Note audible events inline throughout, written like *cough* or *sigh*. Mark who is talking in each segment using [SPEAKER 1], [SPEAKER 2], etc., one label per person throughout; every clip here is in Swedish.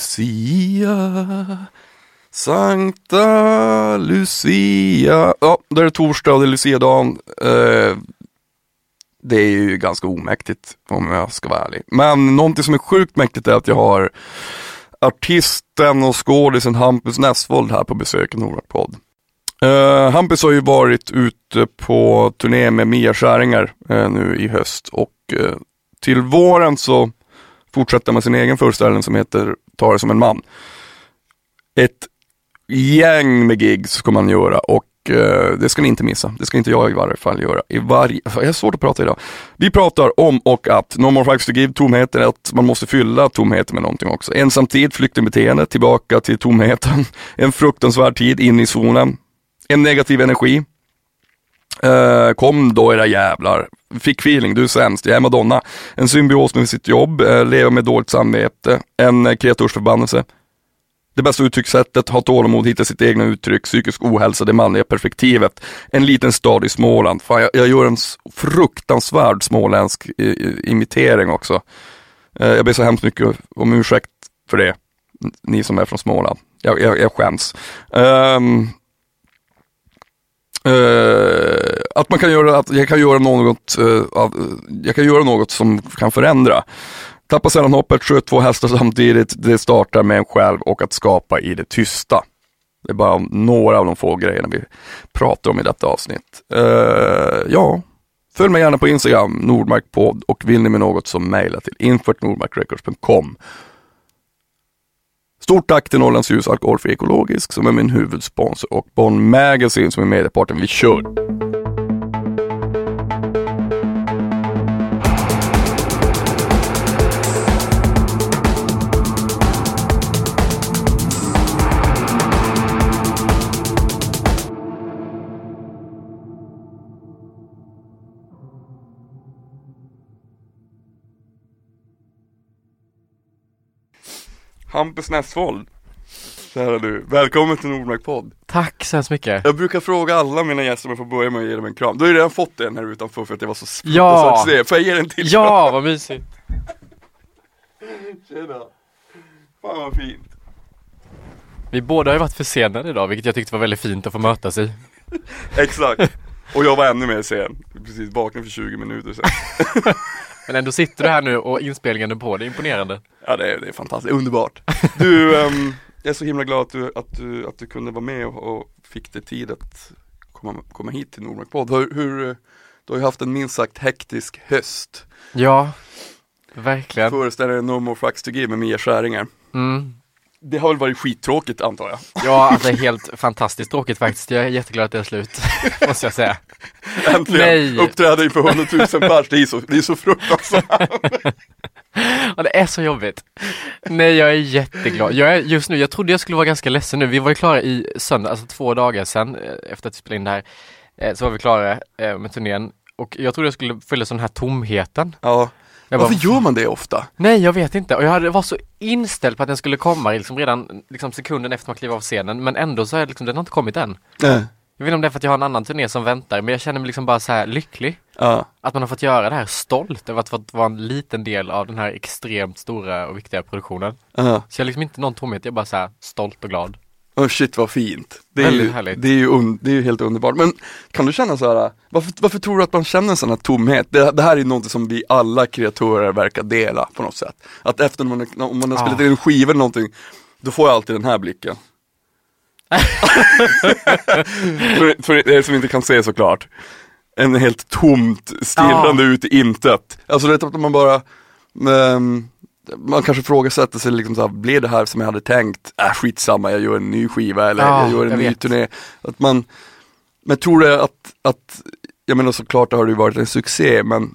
[SPEAKER 1] Lucia Sankta Lucia. Ja, då är det torsdag och det är luciadagen. Eh, det är ju ganska omäktigt om jag ska vara ärlig. Men någonting som är sjukt mäktigt är att jag har artisten och skådisen Hampus Nessvold här på besök i Nordmark-podd. Uh, eh, Hampus har ju varit ute på turné med Mia Skäringer uh, nu i höst och uh, till våren så fortsätter med sin egen föreställning som heter Ta det som en man. Ett gäng med gigs ska man göra och eh, det ska ni inte missa. Det ska inte jag i varje fall göra. I varje, jag har svårt att prata idag. Vi pratar om och att No more facts to give, tomheten, att man måste fylla tomheten med någonting också. Ensamtid, flyktingbeteende, tillbaka till tomheten. *laughs* En fruktansvärd tid in i zonen. En negativ energi. Uh, kom då era jävlar. Fick feeling, du är sämst, jag är Madonna. En symbios med sitt jobb, eh, uh, lever med dåligt samvete, en uh, kreatursförbannelse. Det bästa uttryckssättet, ha tålamod, hitta sitt egna uttryck, psykisk ohälsa, det manliga perspektivet. En liten stad i Småland. Fan, jag, jag gör en fruktansvärd småländsk imitering också. Uh, jag ber så hemskt mycket om ursäkt för det, ni som är från Småland. Jag, jag, jag skäms. Um, Uh, att man kan göra, att jag kan göra något, uh, av, eh, jag kan göra något som kan förändra. Tappa sällan hoppet, sköt två hästar samtidigt, det startar med en själv och att skapa i det tysta. Det är bara några av de få grejerna vi pratar om i detta avsnitt. Uh, ja, följ mig gärna på Instagram, Nordmarkpodd och vill ni med något så mejla till info.nordmarkrecords.com Stort tack till Norrlands Ljus Alkoholfri Ekologisk som är min huvudsponsor och Bonn Magazine som är medieparten. Vi kör! Hampus Nessvold. Kära du, välkommen till Nordmark podd.
[SPEAKER 2] Tack så hemskt mycket.
[SPEAKER 1] Jag brukar fråga alla mina gäster om jag får börja med att ge dem en kram. Du har ju redan fått en här utanför för att jag var så
[SPEAKER 2] ja.
[SPEAKER 1] se. Får jag ge den till?
[SPEAKER 2] Ja, vad mysigt.
[SPEAKER 1] Tjena. Fan vad fint.
[SPEAKER 2] Vi båda har ju varit försenade idag, vilket jag tyckte var väldigt fint att få mötas i.
[SPEAKER 1] Exakt. Och jag var ännu mer sen. Precis vaken för 20 minuter sedan. *laughs*
[SPEAKER 2] Men ändå sitter du här nu och inspelningen är på, det är imponerande.
[SPEAKER 1] Ja det är, det är fantastiskt, underbart. Du, um, jag är så himla glad att du, att du, att du kunde vara med och, och fick dig tid att komma, komma hit till Nordmark podd. Hur, hur, du har ju haft en minst sagt hektisk höst.
[SPEAKER 2] Ja, verkligen.
[SPEAKER 1] Föreställningen No More Facts to Give med Mia Skäringer.
[SPEAKER 2] Mm.
[SPEAKER 1] Det har väl varit skittråkigt antar jag?
[SPEAKER 2] Ja, alltså helt fantastiskt tråkigt faktiskt. Jag är jätteglad att det är slut, *laughs* måste jag säga.
[SPEAKER 1] Äntligen! Nej. Uppträda inför hundratusen pers, det är så, det är så fruktansvärt. *laughs*
[SPEAKER 2] ja, det är så jobbigt. Nej, jag är jätteglad. Jag är just nu, jag trodde jag skulle vara ganska ledsen nu. Vi var ju klara i söndag, alltså två dagar sedan eh, efter att vi spelade in det här. Eh, så var vi klara eh, med turnén och jag trodde jag skulle fylla sån här tomheten.
[SPEAKER 1] Ja. Varför gör man det ofta?
[SPEAKER 2] Nej jag vet inte och jag hade, var så inställd på att den skulle komma liksom redan liksom sekunden efter man klev av scenen men ändå så är liksom, den har inte kommit än.
[SPEAKER 1] Nej.
[SPEAKER 2] Jag vet inte om det är för att jag har en annan turné som väntar men jag känner mig liksom bara så här lycklig.
[SPEAKER 1] Ja.
[SPEAKER 2] Att man har fått göra det här stolt över att få vara en liten del av den här extremt stora och viktiga produktionen.
[SPEAKER 1] Ja.
[SPEAKER 2] Så jag har liksom inte någon tomhet, jag är bara så här stolt och glad.
[SPEAKER 1] Oh shit vad fint. Det är, ju, det är ju un, det är ju helt underbart. Men kan du känna så här, varför, varför tror du att man känner en sån här tomhet? Det, det här är något som vi alla kreatörer verkar dela på något sätt. Att efter man, om man har spelat
[SPEAKER 2] Ah.
[SPEAKER 1] in en skiva eller någonting, då får jag alltid den här blicken. *laughs* för, för er som inte kan se såklart. En helt tomt stirrande ut i intet. Alltså det är att man bara ehm, man kanske frågasätter sig liksom så här, blev det här som jag hade tänkt? Äh skitsamma, jag gör en ny skiva eller
[SPEAKER 2] Ja,
[SPEAKER 1] jag gör en
[SPEAKER 2] jag
[SPEAKER 1] ny
[SPEAKER 2] vet.
[SPEAKER 1] turné. Att man, men tror du att, att, jag menar såklart har det ju varit en succé men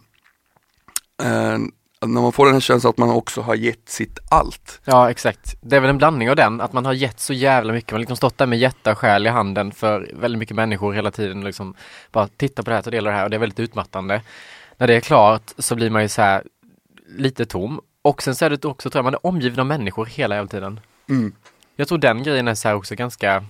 [SPEAKER 1] eh, när man får den här känslan att man också har gett sitt allt.
[SPEAKER 2] Ja exakt. Det är väl en blandning av den, att man har gett så jävla mycket. Man har liksom stått där med hjärta och själ i handen för väldigt mycket människor hela tiden. Liksom bara titta på det här, ta del av det här och det är väldigt utmattande. När det är klart så blir man ju så här lite tom. Och sen så är det också, tror jag, man är omgiven av människor hela jävla tiden.
[SPEAKER 1] Mm.
[SPEAKER 2] Jag tror den grejen är så här också ganska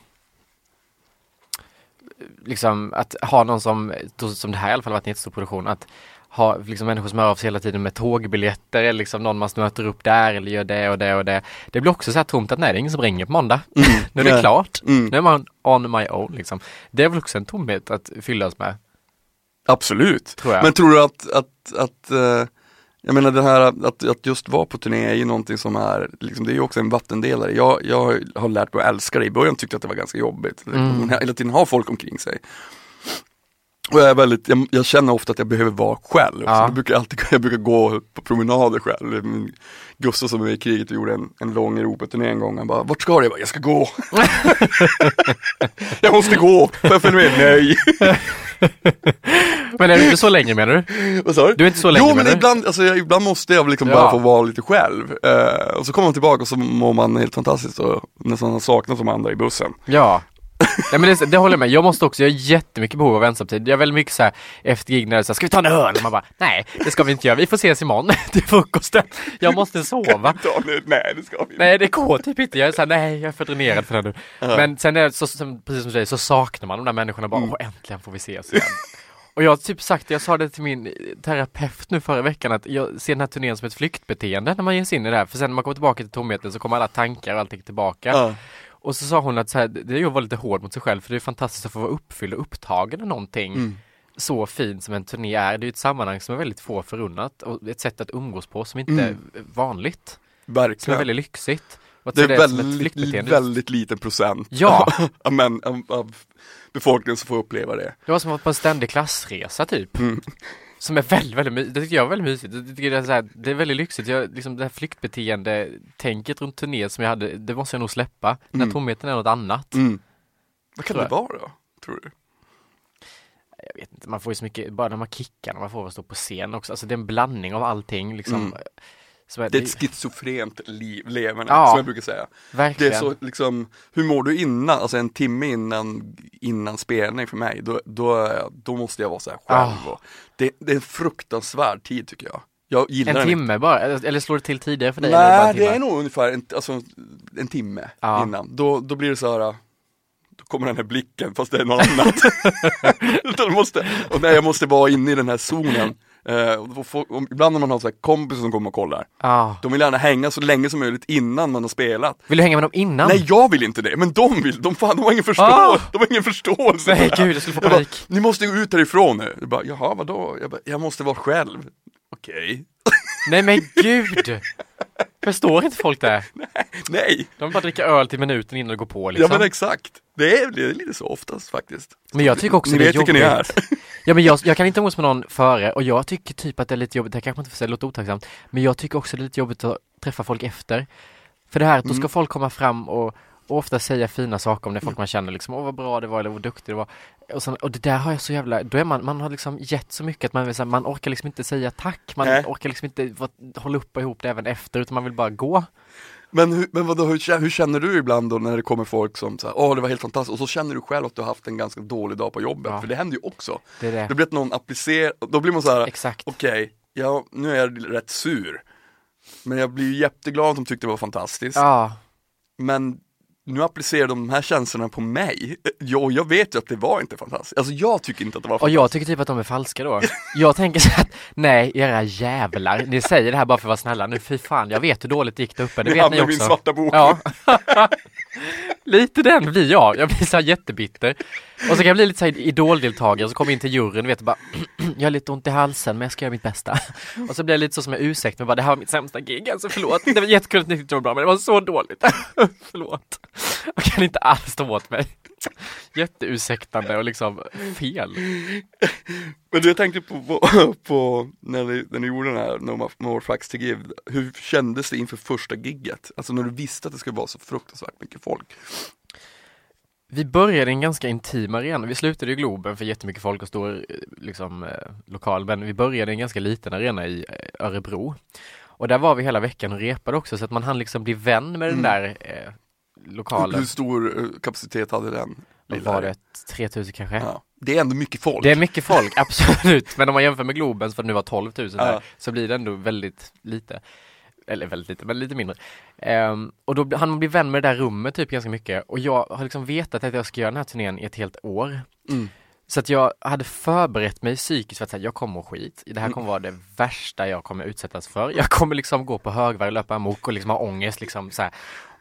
[SPEAKER 2] liksom att ha någon som, som det här i alla fall varit en jättestor produktion, att ha liksom människor som hör av sig hela tiden med tågbiljetter eller liksom någon man möter upp där eller gör det och det och det. Det blir också så här tomt att nej det är ingen som ringer på måndag. *laughs* nu är det klart.
[SPEAKER 1] Mm.
[SPEAKER 2] Nu är man on my own liksom. Det är väl också en tomhet att fyllas med.
[SPEAKER 1] Absolut.
[SPEAKER 2] Tror jag.
[SPEAKER 1] Men tror du att, att, att eh, jag menar det här att, att just vara på turné är ju någonting som är, liksom, det är ju också en vattendelare. Jag, jag har lärt mig att älska det, i början tyckte jag att det var ganska jobbigt.
[SPEAKER 2] Mm.
[SPEAKER 1] Man hela tiden har folk omkring sig. Och jag är väldigt, jag, jag känner ofta att jag behöver vara själv.
[SPEAKER 2] Ja.
[SPEAKER 1] Så jag, brukar alltid, *laughs* jag brukar gå på promenader själv. Min Gustav som är i kriget och gjorde en, en lång Europaturné en gång. Han bara, vart ska du? Jag bara, jag ska gå. *laughs* jag måste gå, får jag följa med? Nej. *laughs*
[SPEAKER 2] Men är du inte så länge menar du?
[SPEAKER 1] Vad sa du?
[SPEAKER 2] Du är inte så länge
[SPEAKER 1] Jo men ibland, alltså, jag, ibland måste jag liksom
[SPEAKER 2] Ja.
[SPEAKER 1] bara få vara lite själv. Eh, och så kommer man tillbaka och så mår man helt fantastiskt och nästan har saknat de andra i bussen.
[SPEAKER 2] Ja. Nej men det, det håller jag med, jag måste också, jag har jättemycket behov av ensamtid. Jag är väldigt mycket så här efter gig när det är så här, ska vi ta en öl? Och man bara, nej det ska vi inte göra, vi får ses imorgon *laughs* till frukosten. Jag måste sova. *laughs*
[SPEAKER 1] Nej det ska vi inte.
[SPEAKER 2] Nej det går typ inte, jag är såhär, nej jag är för dränerad för det nu. Men sen är det så, som, precis som du säger, så saknar man de där människorna bara, åh äntligen får vi ses igen. Och jag har typ sagt, jag sa det till min terapeut nu förra veckan att jag ser den här turnén som ett flyktbeteende när man ger sig in i det här. För sen när man kommer tillbaka till tomheten så kommer alla tankar och allting tillbaka.
[SPEAKER 1] Ja.
[SPEAKER 2] Och så sa hon att så här, det är ju att vara lite hård mot sig själv för det är fantastiskt att få vara uppfylld och upptagen av någonting
[SPEAKER 1] Mm.
[SPEAKER 2] så fint som en turné är. Det är ett sammanhang som är väldigt få förunnat och ett sätt att umgås på som inte
[SPEAKER 1] Mm.
[SPEAKER 2] är vanligt. Som är
[SPEAKER 1] Verkligen.
[SPEAKER 2] väldigt lyxigt.
[SPEAKER 1] Det är
[SPEAKER 2] som ett
[SPEAKER 1] väldigt,
[SPEAKER 2] flyktbeteende.
[SPEAKER 1] väldigt liten procent
[SPEAKER 2] Ja.
[SPEAKER 1] av, män, av, av befolkningen som får uppleva det.
[SPEAKER 2] Det var som att vara på en ständig klassresa typ.
[SPEAKER 1] Mm.
[SPEAKER 2] Som är väldigt, väldigt mysigt. Det tycker jag är väldigt mysigt. Tycker det, är så här, det är väldigt lyxigt. Jag, liksom det här flyktbeteende-tänket runt turné som jag hade, det måste jag nog släppa. Den här
[SPEAKER 1] Mm.
[SPEAKER 2] tomheten är något annat.
[SPEAKER 1] Mm. Vad kan det vara då, tror du?
[SPEAKER 2] Jag vet inte, man får ju så mycket, bara de här kickarna man får att stå på scen också. Alltså det är en blandning av allting liksom.
[SPEAKER 1] Mm. Det är ett schizofrent liv, leverne,
[SPEAKER 2] Ja.
[SPEAKER 1] som jag brukar säga. Det
[SPEAKER 2] verkligen.
[SPEAKER 1] är så liksom, hur mår du innan, alltså en timme innan, innan spelning för mig, då, då, då måste jag vara så här själv. Och det, det är en fruktansvärd tid tycker jag. Jag gillar
[SPEAKER 2] En timme bara, eller slår det till tidigare för dig?
[SPEAKER 1] inte. Nej, det
[SPEAKER 2] timme?
[SPEAKER 1] är nog ungefär en, alltså, en timme
[SPEAKER 2] Ja.
[SPEAKER 1] innan. Då, då blir det så här, då kommer den här blicken fast det är något annat. *laughs* *laughs* Måste, och nej, jag måste vara inne i den här zonen. Eh, och få, och ibland när man har så här kompisar som kommer och kollar,
[SPEAKER 2] Ja.
[SPEAKER 1] de vill gärna hänga så länge som möjligt innan man har spelat.
[SPEAKER 2] Vill du hänga med dem innan?
[SPEAKER 1] Nej jag vill inte det, men de vill, de, fan, de har ingen förståelse,
[SPEAKER 2] Ah!
[SPEAKER 1] de har ingen förståelse
[SPEAKER 2] Nej, gud, jag skulle få panik.
[SPEAKER 1] Ni måste gå ut härifrån nu. Jag bara, jaha vadå? Jag, bara, jag måste vara själv. Okej. *laughs*
[SPEAKER 2] Nej men gud! Förstår inte folk det? *laughs*
[SPEAKER 1] Nej,
[SPEAKER 2] De bara dricka öl till minuten innan det går på
[SPEAKER 1] ja
[SPEAKER 2] liksom.
[SPEAKER 1] men exakt. Det är, det är lite så oftast faktiskt.
[SPEAKER 2] Men jag tycker också
[SPEAKER 1] Ni
[SPEAKER 2] det är
[SPEAKER 1] vet vilka ni
[SPEAKER 2] jobbigt.
[SPEAKER 1] är.
[SPEAKER 2] Ja men jag, jag kan inte umgås med någon före och jag tycker typ att det är lite jobbigt, det här kanske inte får säga, låter otacksamt. Men jag tycker också det är lite jobbigt att träffa folk efter. För det här att då ska
[SPEAKER 1] Mm.
[SPEAKER 2] folk komma fram och, och ofta säga fina saker om det folk man känner liksom, åh vad bra det var eller vad duktig det var. Och, sen, och det där har jag så jävla, då är man, man har liksom gett så mycket att man, vill, man orkar liksom inte säga tack, man
[SPEAKER 1] Nej.
[SPEAKER 2] orkar liksom inte vara- hålla upp och ihop det även efter utan man vill bara gå.
[SPEAKER 1] Men, hur, men vadå, hur, hur känner du ibland då när det kommer folk som säger åh det var helt fantastiskt och så känner du själv att du har haft en ganska dålig dag på jobbet,
[SPEAKER 2] Ja.
[SPEAKER 1] för det händer ju också.
[SPEAKER 2] Det det.
[SPEAKER 1] Det blir att någon applicerar, då blir man så här, okej, ja, nu är jag rätt sur. Men jag blir ju jätteglad att de tyckte det var fantastiskt.
[SPEAKER 2] Ja,
[SPEAKER 1] Men nu applicerar de här känslorna på mig. Ja, och jag vet ju att det var inte fantastiskt. Alltså jag tycker inte att det var
[SPEAKER 2] och
[SPEAKER 1] fantastiskt.
[SPEAKER 2] jag tycker typ att de är falska då. Jag tänker så att, nej era jävlar, ni säger det här bara för att vara snälla nu, fy fan, jag vet hur dåligt det gick där uppe, det
[SPEAKER 1] Det
[SPEAKER 2] vet ni
[SPEAKER 1] i min
[SPEAKER 2] också.
[SPEAKER 1] svarta bok.
[SPEAKER 2] Ja. *laughs* lite den blir jag, jag blir så här jättebitter. Och så kan jag bli lite så här idoldeltagare, så kommer jag in till juryn, vet du bara, jag har lite ont i halsen men jag ska göra mitt bästa. *laughs* Och så blir jag lite så som en ursäkt, men bara det här var mitt sämsta gig, alltså förlåt. Det var jättekul att ni tyckte det var bra, men det var så dåligt. *laughs* förlåt. Jag kan inte alls stå åt mig. Jätteursäktande och liksom fel.
[SPEAKER 1] Men du, jag tänkte på, på, på när, ni, när ni gjorde den här No More Facts to Give, hur kändes det inför första gigget? Alltså när du visste att det skulle vara så fruktansvärt mycket folk.
[SPEAKER 2] Vi började i en ganska intim arena. Vi slutade i Globen för jättemycket folk och stor liksom, eh, lokal, men vi började i en ganska liten arena i eh, Örebro. Och där var vi hela veckan och repade också, så att man hann liksom bli vän med den
[SPEAKER 1] Mm.
[SPEAKER 2] där eh, lokalen.
[SPEAKER 1] hur stor eh, kapacitet hade den? Lilla
[SPEAKER 2] var det? 3000 kanske?
[SPEAKER 1] Ja. Det är ändå mycket folk.
[SPEAKER 2] Det är mycket folk, *laughs* absolut. Men om man jämför med Globen, för att nu var 12 000 där,
[SPEAKER 1] Ja.
[SPEAKER 2] så blir det ändå väldigt lite. Eller väldigt lite, men lite mindre. Ehm, och då hann man bli vän med det där rummet typ ganska mycket. Och jag har liksom vetat att jag ska göra den här turnén i ett helt år.
[SPEAKER 1] Mm.
[SPEAKER 2] Så att jag hade förberett mig psykiskt för att säga, jag kommer att skit. Det här
[SPEAKER 1] Mm.
[SPEAKER 2] kommer vara det värsta jag kommer utsättas för. Jag kommer liksom gå på högvarv, löpa amok och liksom ha ångest liksom så här.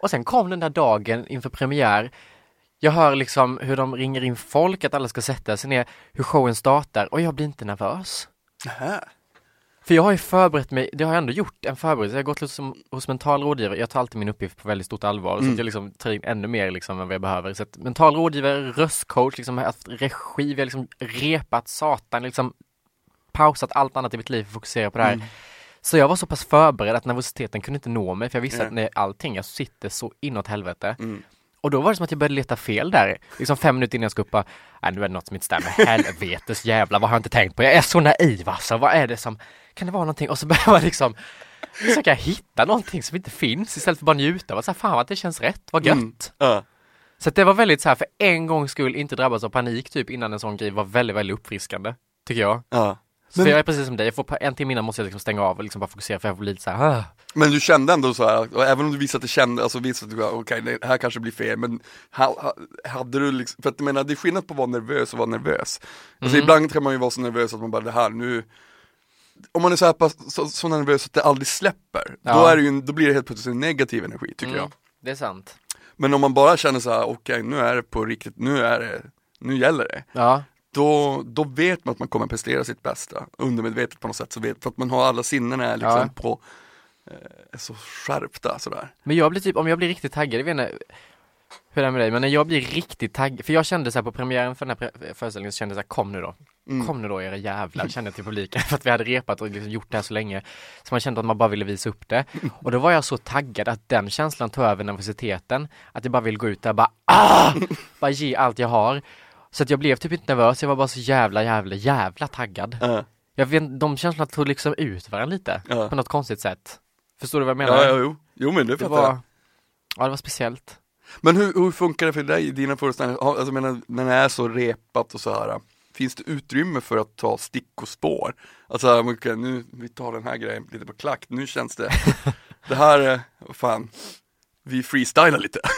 [SPEAKER 2] Och sen kom den där dagen inför premiär. Jag hör liksom hur de ringer in folk, att alla ska sätta sig ner, hur showen startar och jag blir inte nervös.
[SPEAKER 1] Nähä.
[SPEAKER 2] För jag har ju förberett mig, det har jag ändå gjort, en förberedelse. Jag har gått liksom hos mental rådgivare, jag tar alltid min uppgift på väldigt stort allvar, så
[SPEAKER 1] Mm.
[SPEAKER 2] att jag liksom tar in ännu mer liksom än vad jag behöver. Så att mental rådgivare, röstcoach, liksom har haft regi, vi har liksom repat satan, liksom pausat allt annat i mitt liv för att fokusera på det här.
[SPEAKER 1] Mm.
[SPEAKER 2] Så jag var så pass förberedd att nervositeten kunde inte nå mig, för jag visste
[SPEAKER 1] Nej.
[SPEAKER 2] att när allting, jag sitter så inåt helvete.
[SPEAKER 1] Mm.
[SPEAKER 2] Och då var det som att jag började leta fel där, liksom fem minuter innan jag ska upp bara, nej nu är det något som inte stämmer, helvetes jävlar, vad har jag inte tänkt på? Jag är så naiv alltså, vad är det som, kan det vara någonting? Och så börjar man liksom försöka hitta någonting som inte finns istället för bara njuta av att säga, fan att det känns rätt, vad gött.
[SPEAKER 1] Mm. Ja.
[SPEAKER 2] Så det var väldigt så här, för en gångs skull inte drabbas av panik typ innan en sån grej var väldigt, väldigt uppfriskande, tycker jag.
[SPEAKER 1] Ja.
[SPEAKER 2] Så
[SPEAKER 1] Men-
[SPEAKER 2] jag är precis som dig, jag får en timme innan måste jag liksom stänga av och liksom bara fokusera för jag får lite så här, ah.
[SPEAKER 1] Men du kände ändå så här, och även om du visade att det kände, alltså visade att du, okej det här kanske blir fel, men ha, ha, hade du liksom, för att jag menar det är skillnad på att vara nervös och vara nervös. Alltså
[SPEAKER 2] Mhm.
[SPEAKER 1] ibland kan man ju vara så nervös att man bara, det här nu, om man är så här pass, så, så nervös att det aldrig släpper, då,
[SPEAKER 2] Ja.
[SPEAKER 1] är det ju, då blir det helt plötsligt en negativ energi tycker
[SPEAKER 2] Mm,
[SPEAKER 1] jag.
[SPEAKER 2] Det är sant.
[SPEAKER 1] Men om man bara känner så här, okej nu är det på riktigt, nu är det, nu gäller det.
[SPEAKER 2] Ja,
[SPEAKER 1] Då, då vet man att man kommer prestera sitt bästa, undermedvetet på något sätt, så vet, för att man har alla sinnen är liksom
[SPEAKER 2] Ja.
[SPEAKER 1] på, eh, så skärpta sådär.
[SPEAKER 2] men jag blir typ, om jag blir riktigt taggad, jag vet inte hur det är med dig, men när jag blir riktigt taggad, för jag kände så här på premiären för den här föreställningen så kände jag så här, kom nu då,
[SPEAKER 1] Mm.
[SPEAKER 2] kom nu då era jävlar, kände jag till publiken, *laughs* för att vi hade repat och liksom gjort det här så länge, så man kände att man bara ville visa upp det. Och då var jag så taggad att den känslan tog över nervositeten, att jag bara vill gå ut där och bara ah! *laughs* Bara ge allt jag har. Så att jag blev typ inte nervös, jag var bara så jävla, jävla, jävla taggad.
[SPEAKER 1] Ja.
[SPEAKER 2] Jag vet, de känslorna tog liksom ut varandra lite,
[SPEAKER 1] Ja.
[SPEAKER 2] på något konstigt sätt. Förstår du vad jag menar?
[SPEAKER 1] Ja, ja, jo. jo men det
[SPEAKER 2] det var,
[SPEAKER 1] jag.
[SPEAKER 2] ja det var speciellt.
[SPEAKER 1] Men hur, hur funkar det för dig i dina föreställningar? Alltså, menar, när det är så repat och så här. Finns det utrymme för att ta stick och spår? Alltså, okej, nu, vi tar den här grejen lite på klack, nu känns det, *laughs* det här, är, vad fan, vi freestylar lite. *laughs*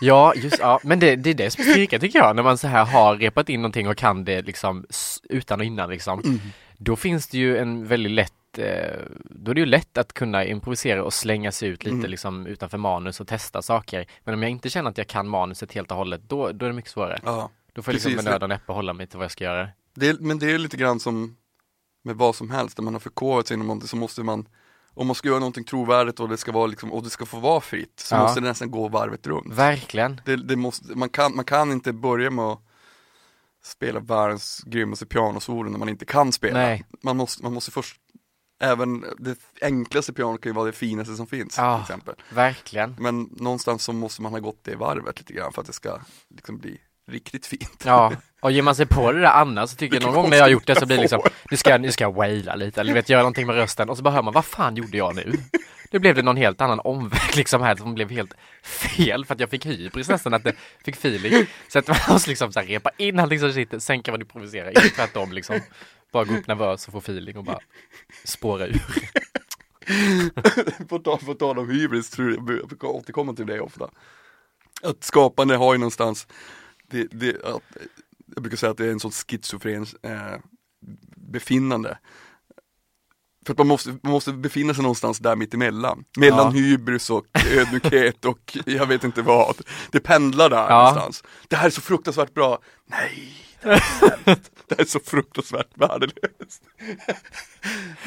[SPEAKER 2] Ja, just ja, men det, det är det som är styrka tycker jag, när man så här har repat in någonting och kan det liksom utan och innan liksom. Då finns det ju en väldigt lätt, eh, då är det ju lätt att kunna improvisera och slänga sig ut lite
[SPEAKER 1] Mm.
[SPEAKER 2] liksom utanför manus och testa saker. Men om jag inte känner att jag kan manuset helt och hållet, då, då är det mycket svårare.
[SPEAKER 1] Ja,
[SPEAKER 2] Då får jag liksom med nöd och näppe hålla mig till vad jag ska göra.
[SPEAKER 1] det är, men det är lite grann som med vad som helst, när man har förkovrat sig inom någonting så måste man om man ska göra någonting trovärdigt och det ska vara liksom, och det ska få vara fritt, så
[SPEAKER 2] Ja.
[SPEAKER 1] måste det nästan gå varvet runt.
[SPEAKER 2] Verkligen.
[SPEAKER 1] Det, det måste, man, kan, man kan inte börja med att spela världens grymmaste pianosolo när man inte kan spela.
[SPEAKER 2] Nej.
[SPEAKER 1] Man, måste, man måste först, även det enklaste pianot kan ju vara det finaste som finns
[SPEAKER 2] Ja.
[SPEAKER 1] till exempel.
[SPEAKER 2] Verkligen.
[SPEAKER 1] Men någonstans så måste man ha gått det varvet lite grann för att det ska liksom bli riktigt fint.
[SPEAKER 2] Ja, och ger man sig på det där annars så tycker jag någon gång när jag har gjort det så blir det liksom, nu ska jag, nu ska jag waila lite eller vet göra någonting med rösten och så bara hör man, vad fan gjorde jag nu? Nu blev det någon helt annan omväg *laughs* liksom här som blev helt fel för att jag fick hybris nästan att det fick feeling. Så att man *laughs* måste liksom så här repa in allting som sitter, sen kan man improvisera, inte tvärtom liksom. Bara gå upp nervös och få feeling och bara spåra ur. *laughs*
[SPEAKER 1] på tal på tal om hybris, tror jag, jag återkomma till det ofta. Att skapande har ju någonstans, det, det, jag brukar säga att det är en sån schizofren eh, befinnande. För att man måste, man måste befinna sig någonstans där mittemellan. Mellan
[SPEAKER 2] Ja.
[SPEAKER 1] hybris och ödmjukhet och jag vet inte vad. Det pendlar där
[SPEAKER 2] Ja.
[SPEAKER 1] någonstans. Det här är så fruktansvärt bra. Nej, det här är, *laughs* det här är så fruktansvärt värdelöst.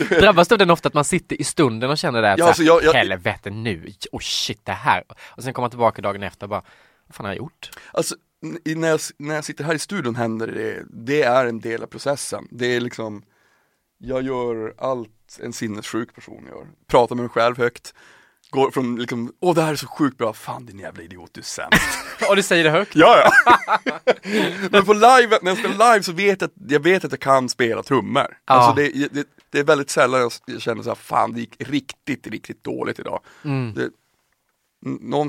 [SPEAKER 2] Drabbas du den ofta att man sitter i stunden och känner det
[SPEAKER 1] Ja, alltså, jag- jag-
[SPEAKER 2] helvete nu, oh shit det här. Och sen kommer man tillbaka dagen efter och bara, vad fan har jag gjort?
[SPEAKER 1] Alltså, när jag, när jag sitter här i studion händer det, det är en del av processen. Det är liksom, jag gör allt en sinnessjuk person gör. Pratar med mig själv högt, går från liksom, åh det här är så sjukt bra, fan din jävla idiot, du är sämst. *laughs*
[SPEAKER 2] Och du säger det högt?
[SPEAKER 1] ja, ja. *laughs* Men på live, när jag spelar live så vet jag att jag, vet att jag kan spela trummor.
[SPEAKER 2] Ja.
[SPEAKER 1] Alltså det, det, det är väldigt sällan jag, jag känner så här, fan det gick riktigt, riktigt dåligt idag.
[SPEAKER 2] Mm.
[SPEAKER 1] Det,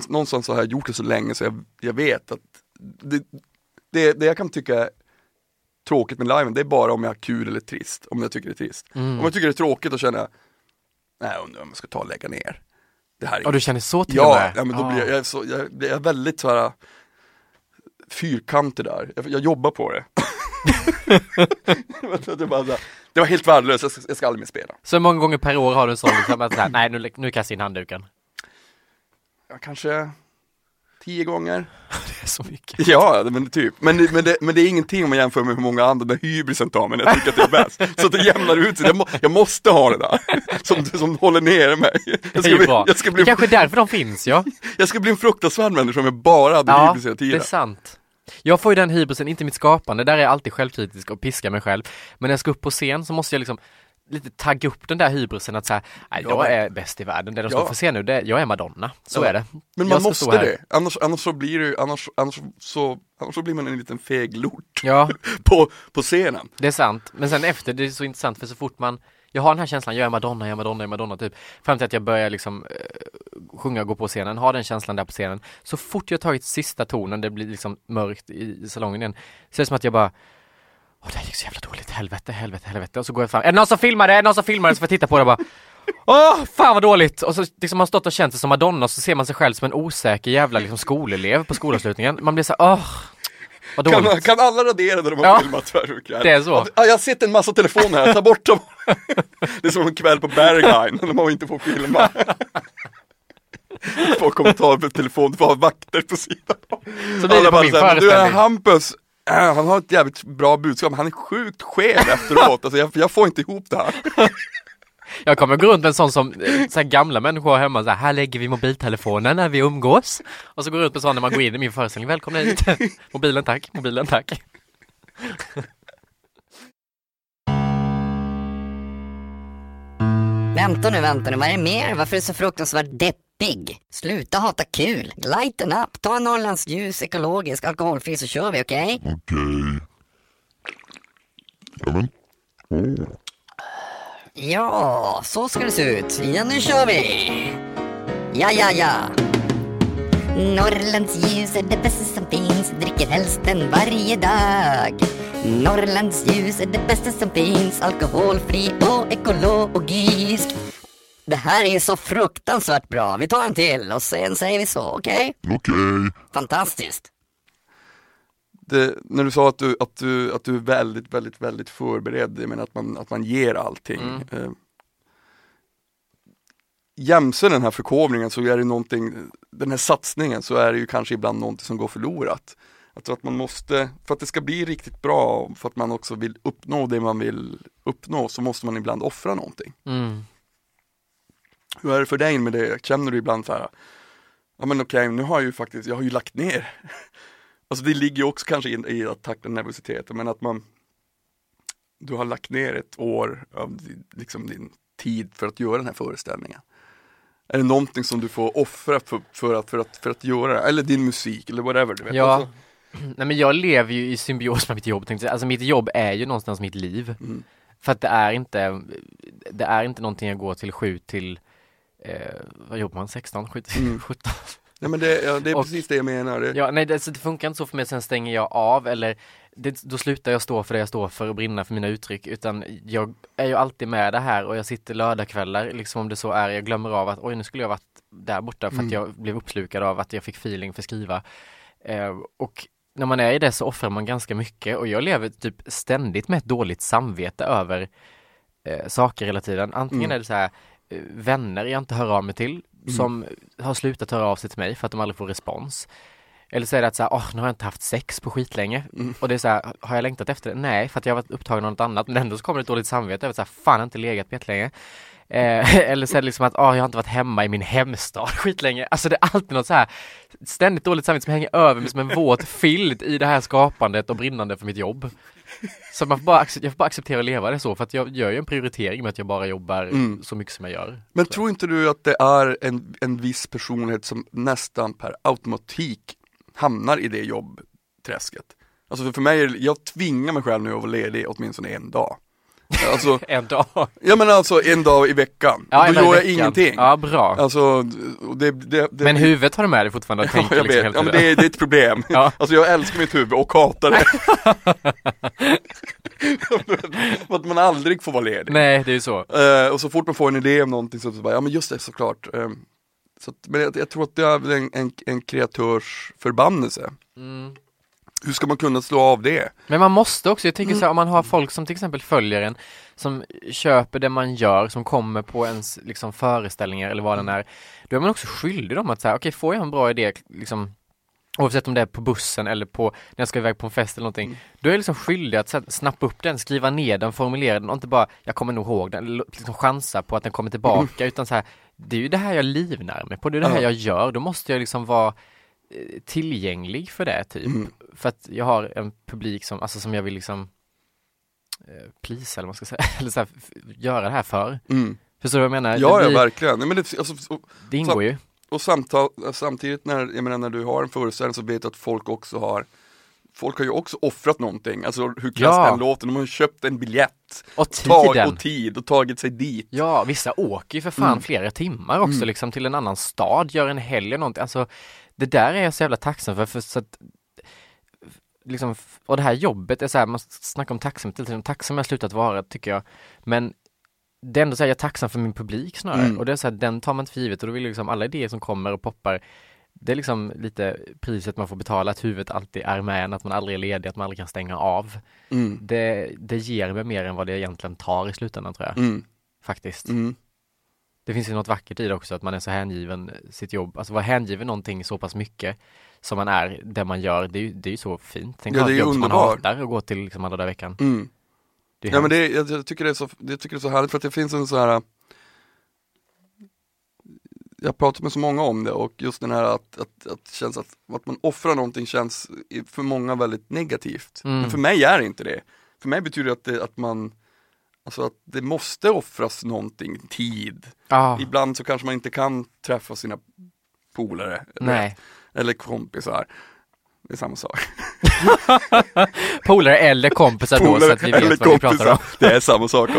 [SPEAKER 1] någonstans har jag gjort det så länge så jag, jag vet att det, det, det jag kan tycka är tråkigt med liven, det är bara om jag har kul eller trist, om jag tycker det är trist.
[SPEAKER 2] Mm.
[SPEAKER 1] Om jag tycker det är tråkigt då känner jag, nej jag undrar om jag ska ta och lägga ner. Det här är
[SPEAKER 2] Och du känner så till och
[SPEAKER 1] Ja,
[SPEAKER 2] med?
[SPEAKER 1] ja men då
[SPEAKER 2] Ah.
[SPEAKER 1] blir jag, jag, är så, jag, jag är väldigt så här fyrkantig där, jag, jag jobbar på det. *laughs* *laughs* det, så här, det var helt värdelöst, jag ska, jag ska aldrig mer spela.
[SPEAKER 2] Så många gånger per år har du en sån liksom att så här, nej nu, nu kastar jag in handduken?
[SPEAKER 1] Ja, kanske tio gånger. *laughs*
[SPEAKER 2] Det är så mycket.
[SPEAKER 1] Ja, men typ. Men, det- men, det, men det är ingenting om man jämför med hur många andra med hybrisen tar mig när jag tycker att det är bäst. Så att det jämnar ut sig. Jag, må, jag måste ha det där. *laughs* Som, som håller nere mig. Jag
[SPEAKER 2] Det är
[SPEAKER 1] ska, bli,
[SPEAKER 2] bra.
[SPEAKER 1] jag, ska
[SPEAKER 2] Det
[SPEAKER 1] bli,
[SPEAKER 2] är kanske är därför de finns ja. *laughs*
[SPEAKER 1] jag ska bli en fruktansvärd människa om jag bara hade
[SPEAKER 2] Ja,
[SPEAKER 1] hybris hela
[SPEAKER 2] det är
[SPEAKER 1] tiden.
[SPEAKER 2] sant. Jag får ju den hybrisen, inte mitt skapande, där är jag alltid självkritisk och piskar mig själv. Men när jag ska upp på scen så måste jag liksom lite tagga upp den där hybrisen att säga, nej
[SPEAKER 1] Ja,
[SPEAKER 2] jag
[SPEAKER 1] men-
[SPEAKER 2] är bäst i världen, det de ska
[SPEAKER 1] Ja.
[SPEAKER 2] få se nu, det, jag är Madonna. Så
[SPEAKER 1] Ja.
[SPEAKER 2] är det.
[SPEAKER 1] Men man
[SPEAKER 2] ska
[SPEAKER 1] måste det. Annars, annars så blir ju- annars, annars, så, annars så blir man en liten feg lort
[SPEAKER 2] Ja, *laughs*
[SPEAKER 1] på, på scenen.
[SPEAKER 2] det är sant. Men sen efter, det är så intressant för så fort man jag har den här känslan, jag är Madonna, jag är Madonna, jag är Madonna typ. Fram till att jag börjar liksom eh, sjunga och gå på scenen, har den känslan där på scenen. Så fort jag tagit sista tonen, det blir liksom mörkt i, i salongen igen. Så är det som att jag bara Åh det här gick så jävla dåligt, helvete, helvete, helvete. Och så går jag fram, är det någon som filmar det? Är det någon som filmar det? Så får jag titta på det och bara Åh, fan vad dåligt! Och så liksom man har stått och känt sig som Madonna och så ser man sig själv som en osäker jävla liksom skolelev på skolavslutningen. Man blir så åh, vad
[SPEAKER 1] Kan,
[SPEAKER 2] dåligt.
[SPEAKER 1] kan alla radera när de har
[SPEAKER 2] Ja.
[SPEAKER 1] filmat tvärfyr?
[SPEAKER 2] Det är så.
[SPEAKER 1] Ja, jag har sett en massa telefoner här, ta bort dem. *laughs* Det är som en kväll på Berghain när man inte får filma. *laughs* Få kommentarer på telefon, du får ha vakter på sidan.
[SPEAKER 2] Så det på min
[SPEAKER 1] så här, Du är. Hampus, Äh, han har ett jävligt bra budskap, men han är sjukt skev efteråt. Alltså, jag, jag får inte ihop det här. *laughs*
[SPEAKER 2] Jag kommer gå runt med en sån som eh, så här gamla människor har hemma så här, här lägger vi mobiltelefonen när vi umgås. Och så går jag runt med sån när man går in i min föreställning, välkomna hit. *laughs* Mobilen tack, mobilen tack.
[SPEAKER 3] Vänta nu, vänta nu, vad är det mer? Varför är du så fruktansvärt deppig? Sluta hata kul. Lighten up, ta en Norrlands ljus, ekologisk, alkoholfri så kör vi, okej?
[SPEAKER 4] Okej. Ja, men. Åh.
[SPEAKER 3] Ja, så ska det se ut. Ja, nu kör vi! Ja, ja, ja. Norrlands ljus är det bästa som finns, dricker helst den varje dag. Norrlands ljus är det bästa som finns, alkoholfri och ekologisk. Det här är så fruktansvärt bra. Vi tar en till och sen säger vi så, okej?
[SPEAKER 4] Okej.
[SPEAKER 3] Fantastiskt.
[SPEAKER 1] Det, när du sa att du, att, du, att du är väldigt, väldigt, väldigt förberedd, jag menar att man, att man ger allting.
[SPEAKER 2] Mm.
[SPEAKER 1] Eh, jämse den här förkovringen så är det någonting, den här satsningen så är det ju kanske ibland någonting som går förlorat. Jag tror att man måste, för att det ska bli riktigt bra, för att man också vill uppnå det man vill uppnå, så måste man ibland offra någonting.
[SPEAKER 2] Mm.
[SPEAKER 1] Hur är det för dig med det? Känner du ibland så här, ja men okej, nu har jag ju faktiskt, jag har ju lagt ner. *laughs* Alltså det ligger ju också kanske i, i att tackla nervositeten, men att man, du har lagt ner ett år av liksom din tid för att göra den här föreställningen. Är det någonting som du får offra för, för, att, för, att, för att göra? Eller din musik eller whatever du vet.
[SPEAKER 2] Ja.
[SPEAKER 1] Alltså, *clears throat*
[SPEAKER 2] Nej men jag lever ju i symbios med mitt jobb tänkte jag. Alltså mitt jobb är ju någonstans mitt liv.
[SPEAKER 1] Mm.
[SPEAKER 2] För att det är inte, det är inte någonting jag går till sju till, eh, vad jobbar man, 16, 17,
[SPEAKER 1] Mm. *laughs*
[SPEAKER 2] 17?
[SPEAKER 1] nej men det, ja, det är
[SPEAKER 2] Och-
[SPEAKER 1] precis det jag menar.
[SPEAKER 2] Ja, nej det, så det funkar inte så för mig, sen stänger jag av eller det, då slutar jag stå för det jag står för och brinna för mina uttryck utan jag är ju alltid med det här och jag sitter lördagskvällar liksom om det så är, jag glömmer av att oj nu skulle jag varit där borta för
[SPEAKER 1] Mm.
[SPEAKER 2] att jag blev uppslukad av att jag fick feeling för skriva. Eh, och när man är i det så offrar man ganska mycket och jag lever typ ständigt med ett dåligt samvete över eh, saker hela tiden. Antingen
[SPEAKER 1] Mm.
[SPEAKER 2] är det så här eh, vänner jag inte hör av mig till som har slutat höra av sig till mig för att de aldrig får respons. Eller så är det att så här, åh, nu har jag inte haft sex på skitlänge.
[SPEAKER 1] Mm.
[SPEAKER 2] Och det är så här, har jag längtat efter det? Nej, för att jag har varit upptagen av något annat. Men ändå så kommer det ett dåligt samvete över så här, fan jag har inte legat på jättelänge. Eh, *laughs* eller så det liksom att, åh, jag har inte varit hemma i min hemstad *laughs* skitlänge. Alltså det är alltid något så här ständigt dåligt samvete som hänger över mig som en våt filt i det här skapandet och brinnande för mitt jobb. Så man får bara, jag får bara acceptera att leva det så, för att jag gör ju en prioritering med att jag bara jobbar
[SPEAKER 1] Mm.
[SPEAKER 2] så mycket som jag gör.
[SPEAKER 1] Men tror inte du att det är en, en viss personlighet som nästan per automatik hamnar i det jobbträsket? Alltså för, mig, jag tvingar mig själv nu att vara ledig åtminstone en dag. Alltså, *laughs*
[SPEAKER 2] En dag.
[SPEAKER 1] ja men alltså en dag i veckan.
[SPEAKER 2] Ja,
[SPEAKER 1] Då gör jag
[SPEAKER 2] veckan.
[SPEAKER 1] ingenting.
[SPEAKER 2] Ja, bra.
[SPEAKER 1] Alltså, det, det, det
[SPEAKER 2] Men huvudet har du med dig fortfarande och *laughs*
[SPEAKER 1] Ja,
[SPEAKER 2] tänker
[SPEAKER 1] jag
[SPEAKER 2] liksom
[SPEAKER 1] vet. Ja, men det, är- det är ett problem.
[SPEAKER 2] Ja. *laughs*
[SPEAKER 1] Alltså jag älskar mitt huvud och hatar det. att man aldrig får vara ledig.
[SPEAKER 2] Nej, det är ju så.
[SPEAKER 1] Eh, och så fort man får en idé om någonting så, så bara, ja men just det såklart. Eh, så att, men jag, jag tror att det är en, en, en kreatörs förbannelse.
[SPEAKER 2] Mm.
[SPEAKER 1] Hur ska man kunna slå av det?
[SPEAKER 2] Men man måste också, jag tänker
[SPEAKER 1] Mm.
[SPEAKER 2] så här, om man har folk som till exempel följer en, som köper det man gör, som kommer på ens liksom föreställningar eller vad den är, då är man också skyldig dem att säga, okej får jag en bra idé, liksom Oavsett om det är på bussen eller på, när jag ska iväg på en fest eller någonting,
[SPEAKER 1] Mm.
[SPEAKER 2] då är jag liksom skyldig att här, snappa upp den, skriva ner den, formulera den och inte bara, jag kommer nog ihåg den, eller liksom chansa på att den kommer tillbaka, utan så här, det är ju det här jag livnär mig på, det är det här
[SPEAKER 1] Mm. Ja.
[SPEAKER 2] jag gör, då måste jag liksom vara tillgänglig för det typ.
[SPEAKER 1] Mm.
[SPEAKER 2] För att jag har en publik som, alltså som jag vill liksom eh, please eller vad man ska säga, *laughs* eller så här, göra det här för.
[SPEAKER 1] Mm.
[SPEAKER 2] Förstår du vad jag menar?
[SPEAKER 1] Ja,
[SPEAKER 2] det,
[SPEAKER 1] ja
[SPEAKER 2] blir-
[SPEAKER 1] verkligen. Nej, men det, alltså, och,
[SPEAKER 2] det ingår ju.
[SPEAKER 1] och samtal, samtidigt när, jag menar, när du har en föreställning så vet du att folk också har Folk har ju också offrat någonting, alltså hur klass
[SPEAKER 2] Ja.
[SPEAKER 1] den låter, de har köpt en biljett
[SPEAKER 2] Och
[SPEAKER 1] tag, och tid och tagit sig dit.
[SPEAKER 2] Ja, vissa åker ju för fan
[SPEAKER 1] Mm.
[SPEAKER 2] flera timmar också liksom till en annan stad, gör en helg eller någonting. Alltså det där är jag så jävla tacksam för, för så att liksom, och det här jobbet är så här, man snackar om tacksamhet hela tiden, tacksam har jag slutat vara tycker jag. Men det är ändå så här, jag är tacksam för min publik snarare.
[SPEAKER 1] Mm.
[SPEAKER 2] Och det är så här, den tar man inte för givet och då vill liksom alla idéer som kommer och poppar det är liksom lite priset man får betala, att huvudet alltid är med en, att man aldrig är ledig, att man aldrig kan stänga av.
[SPEAKER 1] Mm.
[SPEAKER 2] Det, det ger mig mer än vad det egentligen tar i slutändan tror jag,
[SPEAKER 1] Mm.
[SPEAKER 2] faktiskt. Det finns ju något vackert i det också, att man är så hängiven sitt jobb, alltså vara hängiven någonting så pass mycket som man är, det man gör, det är ju, det är ju så fint. Tänk
[SPEAKER 1] Ja,
[SPEAKER 2] att
[SPEAKER 1] det är ju
[SPEAKER 2] som man
[SPEAKER 1] underbart.
[SPEAKER 2] hatar och gå till liksom alla dagar i veckan.
[SPEAKER 1] Mm. Ja men det, jag, jag, tycker det är så, jag tycker det är så härligt för att det finns en så här Jag pratar med så många om det och just den här att, att, att, känns att, att man offrar någonting känns för många väldigt negativt.
[SPEAKER 2] Mm.
[SPEAKER 1] Men för mig är det inte det. För mig betyder det att, det, att man Alltså att det måste offras någonting, tid.
[SPEAKER 2] Ja,
[SPEAKER 1] Ibland så kanske man inte kan träffa sina polare
[SPEAKER 2] nej.
[SPEAKER 1] eller kompisar. Det är samma sak. *laughs*
[SPEAKER 2] Polare eller kompisar då så att vi vet vad vi pratar om.
[SPEAKER 1] Det är samma sak.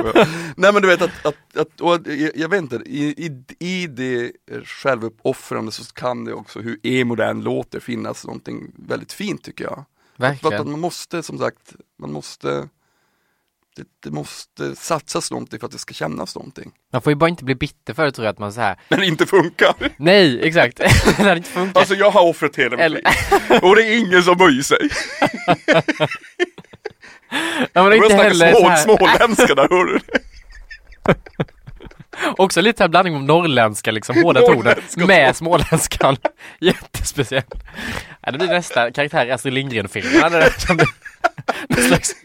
[SPEAKER 1] Nej men du vet att, att, att och jag, jag vet inte, i, i, i det självuppoffrande så kan det också, hur emo det än låter, finnas någonting väldigt fint tycker jag. För att
[SPEAKER 2] Verkligen.
[SPEAKER 1] man måste som sagt, man måste det, det måste satsas någonting för att det ska kännas någonting.
[SPEAKER 2] Man får ju bara inte bli bitter för det tror jag att man så här. *laughs*
[SPEAKER 1] När det inte funkar.
[SPEAKER 2] nej exakt, *laughs* det hade inte funkat.
[SPEAKER 1] Alltså jag har offrat hela mitt liv. Och det är ingen som bryr sig. *laughs*
[SPEAKER 2] ja, men
[SPEAKER 1] Och jag
[SPEAKER 2] inte heller
[SPEAKER 1] små,
[SPEAKER 2] så här,
[SPEAKER 1] småländska där, hör du?
[SPEAKER 2] också lite här blandning av norrländska liksom, båda tonen med småländskan. Jättespeciellt. Ja, det blir nästa karaktär i Astrid Lindgren-filmen. *laughs* Någon slags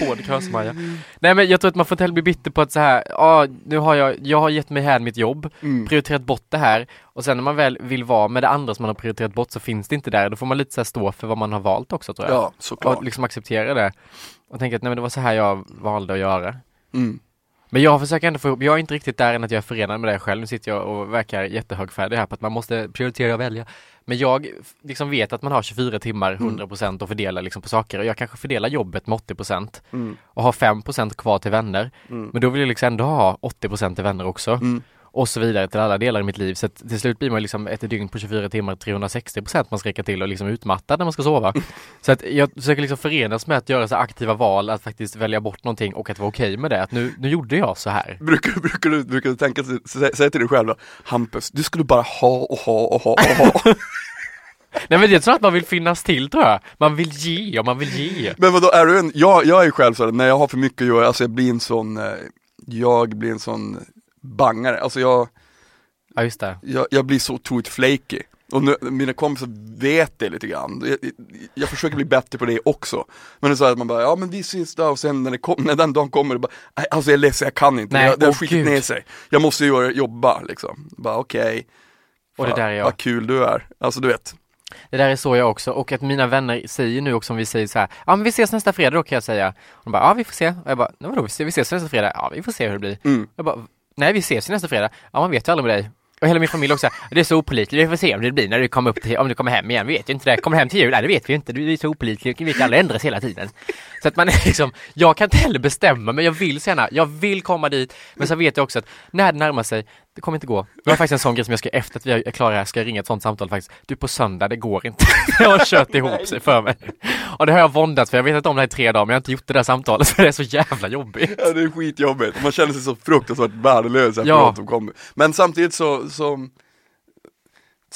[SPEAKER 2] hård körsmaja. Nej men jag tror att man får inte heller bli bitter på att så här, ja nu har jag, jag har gett mig här mitt jobb,
[SPEAKER 1] Mm.
[SPEAKER 2] prioriterat bort det här och sen när man väl vill vara med det andra som man har prioriterat bort så finns det inte där. Då får man lite så här stå för vad man har valt också tror jag.
[SPEAKER 1] Ja, såklart.
[SPEAKER 2] och liksom acceptera det. Och tänka att nej men det var så här jag valde att göra.
[SPEAKER 1] Mm.
[SPEAKER 2] Men jag försöker ändå få ihop, jag är inte riktigt där än att jag är förenad med det själv. Nu sitter jag och verkar jättehögfärdig här på att man måste prioritera och välja. Men jag liksom vet att man har 24 timmar,
[SPEAKER 1] Mm.
[SPEAKER 2] 100% att fördela liksom på saker och jag kanske fördelar jobbet med 80%
[SPEAKER 1] Mm.
[SPEAKER 2] och har 5% kvar till vänner.
[SPEAKER 1] Mm.
[SPEAKER 2] Men då vill jag liksom ändå ha 80% till vänner också.
[SPEAKER 1] Mm.
[SPEAKER 2] Och så vidare till alla delar i mitt liv. Så att till slut blir man liksom ett dygn på 24 timmar 360% man ska räcka till och liksom utmattad när man ska sova. *laughs* Så att jag försöker liksom förenas med att göra så aktiva val, att faktiskt välja bort någonting och att vara okej med det. Att nu, nu gjorde jag så här.
[SPEAKER 1] Brukar, brukar, du, brukar du tänka, sä- säga till dig själv då, Hampus, du skulle bara ha och ha och ha och ha. *laughs*
[SPEAKER 2] Nej men det är så att man vill finnas till tror jag. Man vill ge och man vill ge.
[SPEAKER 1] Men vadå, är du en, jag, jag är själv så här, när jag har för mycket att göra, alltså jag blir en sån, eh, jag blir en sån bangare, alltså jag,
[SPEAKER 2] Ja just det.
[SPEAKER 1] jag, jag blir så otroligt flaky. Och nu, mina kompisar vet det lite grann. Jag, jag, jag försöker bli bättre på det också. Men det är så att man bara, ja men vi ses då och sen när, det kom, när den dagen kommer, det bara, "Nej, alltså jag är ledsen, jag kan inte.
[SPEAKER 2] Nej,
[SPEAKER 1] jag, det har skitit ner sig. Jag måste göra, jobba liksom. Bara okej.
[SPEAKER 2] Och det där är jag.
[SPEAKER 1] Vad kul du är. Alltså du vet.
[SPEAKER 2] Det där är så jag också och att mina vänner säger nu också om vi säger så här, ja men vi ses nästa fredag då kan jag säga. Och de bara, ja vi får se. Och jag bara, nej vadå vi ses, vi ses nästa fredag? Ja vi får se hur det blir.
[SPEAKER 1] Mm.
[SPEAKER 2] Jag bara, nej vi ses ju nästa fredag. Ja man vet ju aldrig med dig. Och hela min familj också, det är så opålitligt, vi får se om det blir när du kommer upp till, om du kommer hem igen, vi vet ju inte det. Kommer hem till jul, nej det vet vi ju inte, du är så opålitlig, vi kan ju alla ändras hela tiden. Så att man är liksom, jag kan inte heller bestämma men jag vill så gärna, jag vill komma dit, men så vet jag också att när det närmar sig, det kommer inte gå. Det var faktiskt en sån grej som jag ska, efter att vi är klara här, ska jag ringa ett sånt samtal faktiskt. Du på söndag, det går inte. *laughs* jag har kört ihop sig för mig. Och det har jag våndats för, jag vet inte om det här i tre dagar, men jag har inte gjort det där samtalet *laughs* för det är så jävla jobbigt.
[SPEAKER 1] Ja det är skitjobbigt, man känner sig så fruktansvärt värdelös efter
[SPEAKER 2] Ja.
[SPEAKER 1] som kommer. Men samtidigt så, så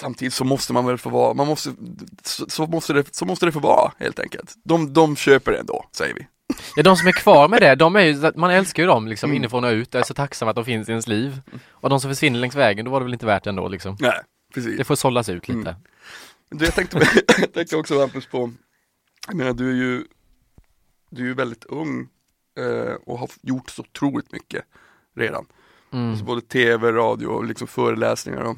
[SPEAKER 1] samtidigt så måste man väl få vara, man måste, så, så, måste, det, så måste det få vara helt enkelt. De, de köper det ändå, säger vi.
[SPEAKER 2] Ja, de som är kvar med det, de är ju, man älskar ju dem liksom
[SPEAKER 1] Mm.
[SPEAKER 2] inifrån och ut. Jag är så tacksam att de finns i ens liv. Och de som försvinner längs vägen, då var det väl inte värt det ändå liksom.
[SPEAKER 1] Nej, precis.
[SPEAKER 2] Det får sållas ut lite.
[SPEAKER 1] Mm. Du, jag tänkte, *laughs* jag tänkte också Hampus på, jag menar du är ju, du är ju väldigt ung eh, och har gjort så otroligt mycket redan.
[SPEAKER 2] Mm.
[SPEAKER 1] Alltså både tv, radio och liksom föreläsningar och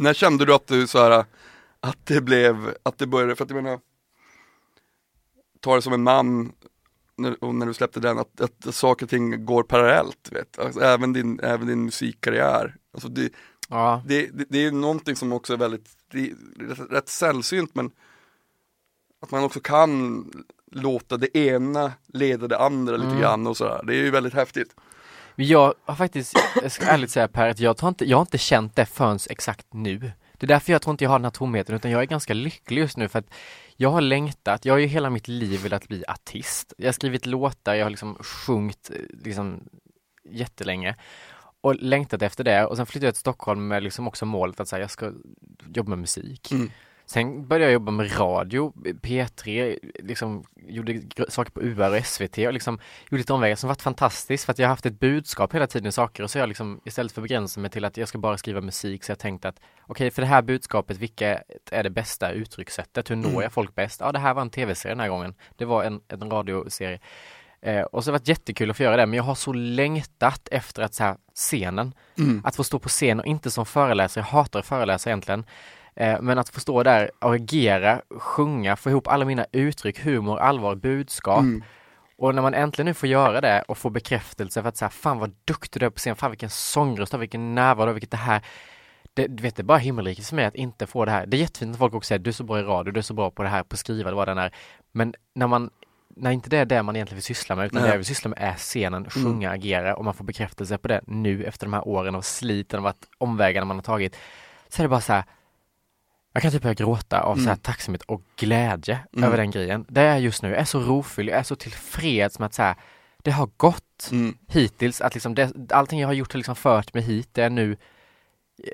[SPEAKER 1] När kände du att du så här att det blev, att det började, för att jag menar Ta det som en man när, och när du släppte den, att, att saker och ting går parallellt, vet. Alltså, även, din, även din musikkarriär. Alltså det,
[SPEAKER 2] Ja,
[SPEAKER 1] det, det, det är någonting som också är väldigt, det är rätt, rätt sällsynt men att man också kan låta det ena leda det andra lite
[SPEAKER 2] Mm.
[SPEAKER 1] grann och sådär. Det är ju väldigt häftigt.
[SPEAKER 2] Men jag har faktiskt, jag ska ärligt säga Per, att jag, tar inte, jag har inte känt det förrän exakt nu. Det är därför jag tror inte jag har den här tomheten, utan jag är ganska lycklig just nu för att jag har längtat, jag har ju hela mitt liv velat bli artist. Jag har skrivit låtar, jag har liksom sjungit eh, liksom jättelänge och längtat efter det och sen flyttade jag till Stockholm med liksom också målet att säga jag ska jobba med musik.
[SPEAKER 1] Mm.
[SPEAKER 2] Sen började jag jobba med radio, P3, liksom gjorde saker på UR och SVT och liksom gjorde lite omvägar som varit fantastiskt för att jag har haft ett budskap hela tiden i saker och så jag liksom istället för att begränsa mig till att jag ska bara skriva musik så jag tänkte att okej för det här budskapet, vilket är det bästa uttryckssättet? Hur når
[SPEAKER 1] Mm.
[SPEAKER 2] jag folk bäst? Ja det här var en tv-serie den här gången. Det var en, en radioserie. Eh, och så har det varit jättekul att få göra det men jag har så längtat efter att så här, scenen,
[SPEAKER 1] Mm.
[SPEAKER 2] att få stå på scen och inte som föreläsare, jag hatar att föreläsa egentligen. Eh, Men att få stå där och agera, sjunga, få ihop alla mina uttryck, humor, allvar, budskap.
[SPEAKER 1] Mm.
[SPEAKER 2] Och när man äntligen nu får göra det och få bekräftelse för att säga fan vad duktig du är på scen, fan vilken sångröst du har, vilken närvaro du har, vilket det här det, du vet, det är bara himmelriket för mig att inte få det här. Det är jättefint när folk också säger du är så bra i radio, du är så bra på det här, på att skriva, vad den är. Men när man, när inte det är det man egentligen vill syssla med, utan
[SPEAKER 1] Nej.
[SPEAKER 2] det jag vill syssla med är scenen, sjunga, agera och man får bekräftelse på det nu efter de här åren av sliten och att omvägarna man har tagit. Så är det bara så här, jag kan typ börja gråta av så här
[SPEAKER 1] Mm.
[SPEAKER 2] tacksamhet och glädje
[SPEAKER 1] Mm.
[SPEAKER 2] över den grejen. Det är jag just nu, jag är så rofylld, jag är så tillfreds med att så här, det har gått
[SPEAKER 1] Mm.
[SPEAKER 2] hittills, att liksom det, allting jag har gjort har liksom fört mig hit, det är nu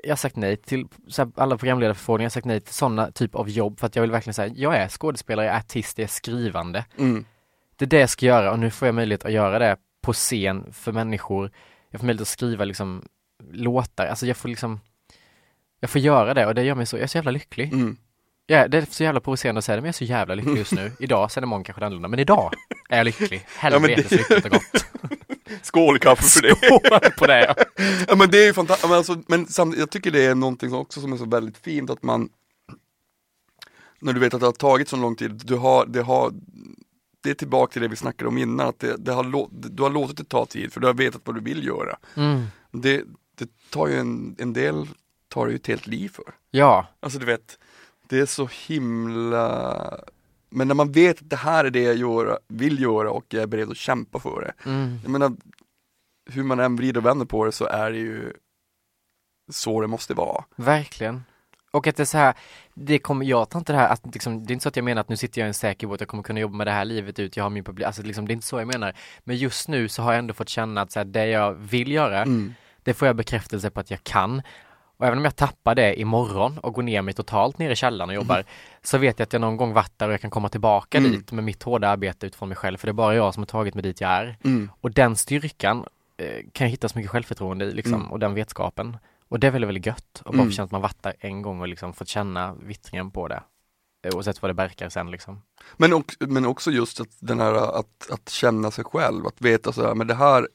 [SPEAKER 2] jag har sagt nej till så här, alla programledarförfrågningar, jag har sagt nej till sådana typ av jobb för att jag vill verkligen säga, jag är skådespelare, jag är artist, jag är skrivande.
[SPEAKER 1] Mm.
[SPEAKER 2] Det är det jag ska göra och nu får jag möjlighet att göra det på scen för människor. Jag får möjlighet att skriva liksom låtar, alltså jag får liksom jag får göra det och det gör mig så, jag är så jävla lycklig.
[SPEAKER 1] Mm.
[SPEAKER 2] Ja, det är så jävla provocerande att säga det, men jag är så jävla lycklig just nu. *laughs* Idag, sen imorgon kanske det är annorlunda, men idag är jag lycklig. Helvete
[SPEAKER 1] det-
[SPEAKER 2] så lyckligt och gott. *laughs*
[SPEAKER 1] Skål kaffe för det.
[SPEAKER 2] Skål på det! *laughs*
[SPEAKER 1] Ja men det är ju fantastiskt, men, alltså, men samtidigt, jag tycker det är någonting också som är så väldigt fint att man När du vet att det har tagit så lång tid, du har, det har Det är tillbaka till det vi snackade om innan, att det, det har, du har låtit det ta tid för du har vetat vad du vill göra
[SPEAKER 2] Mm.
[SPEAKER 1] Det, det tar ju en, en del, tar det ju ett helt liv för
[SPEAKER 2] Ja,
[SPEAKER 1] Alltså du vet, det är så himla Men när man vet att det här är det jag gör, vill göra och jag är beredd att kämpa för det
[SPEAKER 2] mm.
[SPEAKER 1] jag menar, hur man än vrider och vänder på det så är det ju så det måste vara.
[SPEAKER 2] verkligen. Och att det är så här, det kommer, jag tar inte det här, att liksom, det är inte så att jag menar att nu sitter jag i en säker båt, jag kommer kunna jobba med det här livet ut, jag har min publik, alltså liksom, det är inte så jag menar. Men just nu så har jag ändå fått känna att så här, det jag vill göra,
[SPEAKER 1] Mm.
[SPEAKER 2] det får jag bekräftelse på att jag kan. Och även om jag tappar det imorgon och går ner mig totalt ner i källaren och jobbar, så vet jag att jag någon gång varit där och jag kan komma tillbaka
[SPEAKER 1] Mm.
[SPEAKER 2] dit med mitt hårda arbete utifrån mig själv, för det är bara jag som har tagit mig dit jag är.
[SPEAKER 1] Mm.
[SPEAKER 2] Och den styrkan eh, kan jag hitta så mycket självförtroende i liksom,
[SPEAKER 1] Mm.
[SPEAKER 2] och den vetskapen. Och det är väldigt, väldigt gött att bara
[SPEAKER 1] Mm.
[SPEAKER 2] få känna att man varit där en gång och liksom fått känna vittringen på det. Eh, Oavsett vad det verkar sen liksom.
[SPEAKER 1] Men, också, men också just att, den här, att, att känna sig själv, att veta så här, men det här,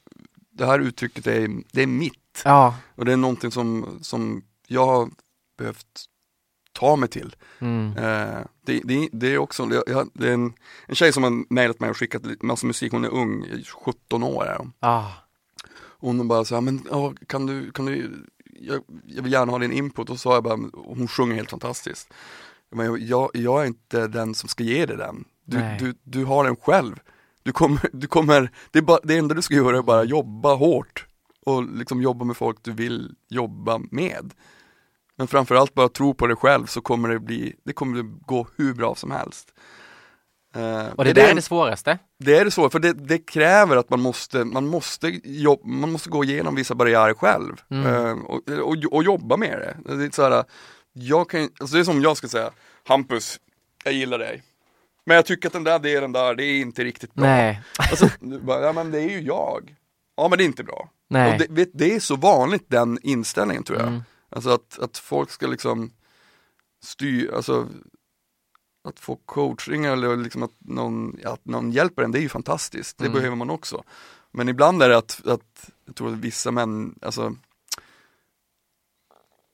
[SPEAKER 1] det här uttrycket är, det är mitt.
[SPEAKER 2] Ja.
[SPEAKER 1] Och det är någonting som, som jag har behövt ta mig till.
[SPEAKER 2] Mm.
[SPEAKER 1] Eh, det, det, det är också, jag, det är en, en tjej som har mejlat mig och skickat massa musik, hon är ung, 17 år är hon.
[SPEAKER 2] Ah.
[SPEAKER 1] Och hon bara så här, men ja, kan du, kan du, jag, jag vill gärna ha din input och så sa jag bara, hon sjunger helt fantastiskt. Men jag, jag är inte den som ska ge dig den. Du,
[SPEAKER 2] Nej.
[SPEAKER 1] du, du har den själv. Du kommer, du kommer det, är bara, det enda du ska göra är bara jobba hårt och liksom jobba med folk du vill jobba med. Men framförallt bara tro på dig själv så kommer det bli, det kommer det gå hur bra som helst. Eh,
[SPEAKER 2] Och det
[SPEAKER 1] är
[SPEAKER 2] där är det svåraste.
[SPEAKER 1] det är det så, för det, det kräver att man måste, man måste, jobb, man måste gå igenom vissa barriärer själv
[SPEAKER 2] Mm.
[SPEAKER 1] eh, och, och, och jobba med det. Det är, så här, jag kan, alltså det är som jag ska säga, Hampus, jag gillar dig. Men jag tycker att den där delen där, det är inte riktigt bra.
[SPEAKER 2] Nej,
[SPEAKER 1] Alltså, *laughs* bara, ja men det är ju jag. Ja men det är inte bra.
[SPEAKER 2] Nej.
[SPEAKER 1] Och det, det är så vanligt den inställningen tror jag.
[SPEAKER 2] Mm.
[SPEAKER 1] Alltså att, att folk ska liksom styra, alltså att få coaching eller liksom att någon, att någon hjälper en, det är ju fantastiskt. Det
[SPEAKER 2] Mm.
[SPEAKER 1] behöver man också. Men ibland är det att, att jag tror att vissa män, alltså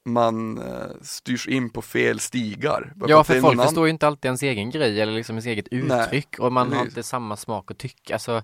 [SPEAKER 1] man eh, styrs in på fel stigar.
[SPEAKER 2] Ja, för folk förstår ju inte alltid ens egen grej eller liksom ens eget
[SPEAKER 1] Nej,
[SPEAKER 2] uttryck och man har
[SPEAKER 1] precis.
[SPEAKER 2] inte samma smak och tycke. Alltså,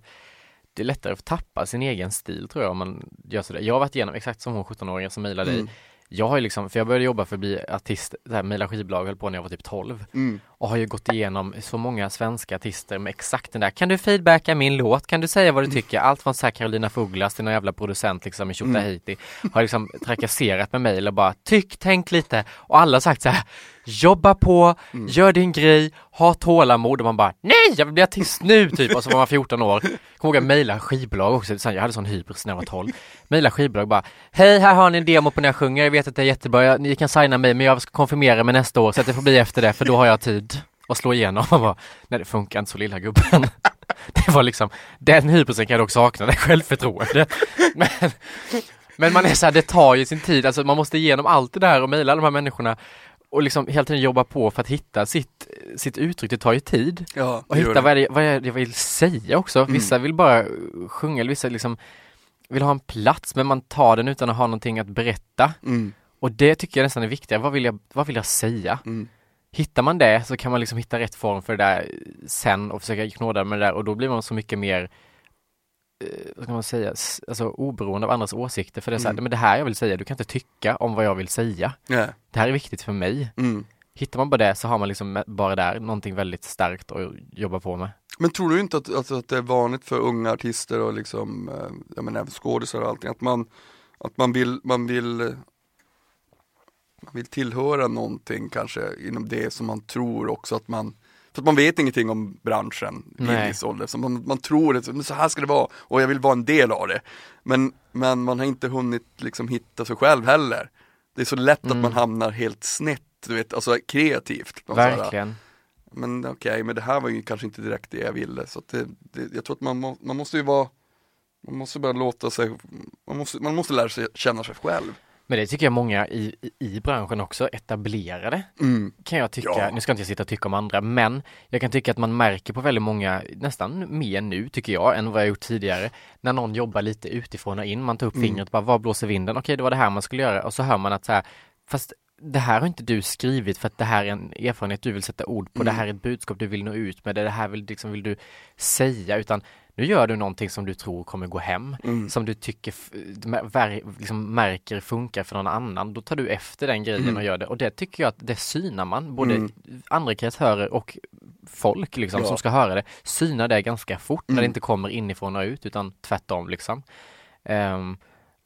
[SPEAKER 2] det är lättare att tappa sin egen stil tror jag om man gör sådär. Jag har varit igenom, exakt som hon 17-åringen som mejlade dig.
[SPEAKER 1] Mm.
[SPEAKER 2] Jag har ju liksom, för jag började jobba för att bli artist, här, mejla skivbolag höll på när jag var typ 12
[SPEAKER 1] Mm.
[SPEAKER 2] Och har ju gått igenom så många svenska artister med exakt den där, kan du feedbacka min låt? Kan du säga vad du tycker? Allt från så här Carolina Fuglas till någon jävla producent liksom i Tjotahejti har liksom trakasserat med mejl och bara tyck, tänk lite. Och alla har sagt så här jobba på, gör din grej, ha tålamod. Och man bara nej, jag vill bli artist nu. Typ. Och så var man 14 år. Kommer ihåg att mejla skivbolag också, Sen, jag hade sån hybris när jag var 12. Mejla skivbolag bara hej, här har ni en demo på när jag sjunger, jag vet att det är jättebra, jag, ni kan signa mig men jag ska konfirmera mig nästa år så att det får bli efter det för då har jag tid och slå igenom och bara, nej det funkar inte så lilla gubben. *laughs* Det var liksom, den hybrisen kan jag dock sakna, det självförtroende. *laughs* Men, men man är så här, det tar ju sin tid, alltså man måste igenom allt det där och mejla de här människorna och liksom hela tiden jobba på för att hitta sitt, sitt uttryck, det tar ju tid.
[SPEAKER 1] Ja,
[SPEAKER 2] Och hitta
[SPEAKER 1] det.
[SPEAKER 2] vad är, det, vad är det jag vill säga också.
[SPEAKER 1] Mm.
[SPEAKER 2] Vissa vill bara sjunga, eller vissa liksom vill ha en plats men man tar den utan att ha någonting att berätta.
[SPEAKER 1] Mm.
[SPEAKER 2] Och det tycker jag nästan är viktigare, vad vill jag, vad vill jag säga?
[SPEAKER 1] Mm.
[SPEAKER 2] Hittar man det så kan man liksom hitta rätt form för det där sen och försöka knåda med det där och då blir man så mycket mer eh, vad kan man säga, alltså oberoende av andras åsikter för det är så här,
[SPEAKER 1] Mm.
[SPEAKER 2] men det här jag vill säga, du kan inte tycka om vad jag vill säga.
[SPEAKER 1] Ja.
[SPEAKER 2] Det här är viktigt för mig.
[SPEAKER 1] Mm.
[SPEAKER 2] Hittar man bara det så har man liksom bara där någonting väldigt starkt att jobba på med.
[SPEAKER 1] Men tror du inte att, alltså, att det är vanligt för unga artister och liksom, eh, jag menar även skådisar och allting, att man, att man vill, man vill man vill tillhöra någonting kanske inom det som man tror också att man för att man vet ingenting om branschen i en viss ålder, så man, man tror att men så här ska det vara och jag vill vara en del av det. Men, men man har inte hunnit liksom hitta sig själv heller. Det är så lätt att
[SPEAKER 2] Mm.
[SPEAKER 1] man hamnar helt snett, du vet, alltså kreativt. Man så här,
[SPEAKER 2] Verkligen.
[SPEAKER 1] men okej, men det här var ju kanske inte direkt det jag ville. Så att det, det, jag tror att man, må, man måste ju vara, man måste bara låta sig, man måste, man måste lära sig känna sig själv.
[SPEAKER 2] Men det tycker jag många i, i, i branschen också etablerade
[SPEAKER 1] Mm.
[SPEAKER 2] kan jag tycka,
[SPEAKER 1] Ja.
[SPEAKER 2] nu ska inte jag sitta och tycka om andra, men jag kan tycka att man märker på väldigt många, nästan mer nu tycker jag, än vad jag gjort tidigare, när någon jobbar lite utifrån och in, man tar upp
[SPEAKER 1] Mm.
[SPEAKER 2] fingret, bara vad blåser vinden? Okej, det var det här man skulle göra och så hör man att så här, fast det här har inte du skrivit för att det här är en erfarenhet du vill sätta ord på, det
[SPEAKER 1] Mm.
[SPEAKER 2] här är ett budskap du vill nå ut med, det här vill, liksom, vill du säga, utan nu gör du någonting som du tror kommer gå hem,
[SPEAKER 1] Mm.
[SPEAKER 2] som du tycker, liksom märker funkar för någon annan, då tar du efter den grejen
[SPEAKER 1] Mm.
[SPEAKER 2] och gör det. Och det tycker jag att det synar man, både
[SPEAKER 1] Mm.
[SPEAKER 2] andra kreatörer och folk liksom
[SPEAKER 1] Ja.
[SPEAKER 2] som ska höra det, synar det ganska fort när
[SPEAKER 1] Mm.
[SPEAKER 2] det inte kommer inifrån och ut utan tvärtom liksom. Ehm,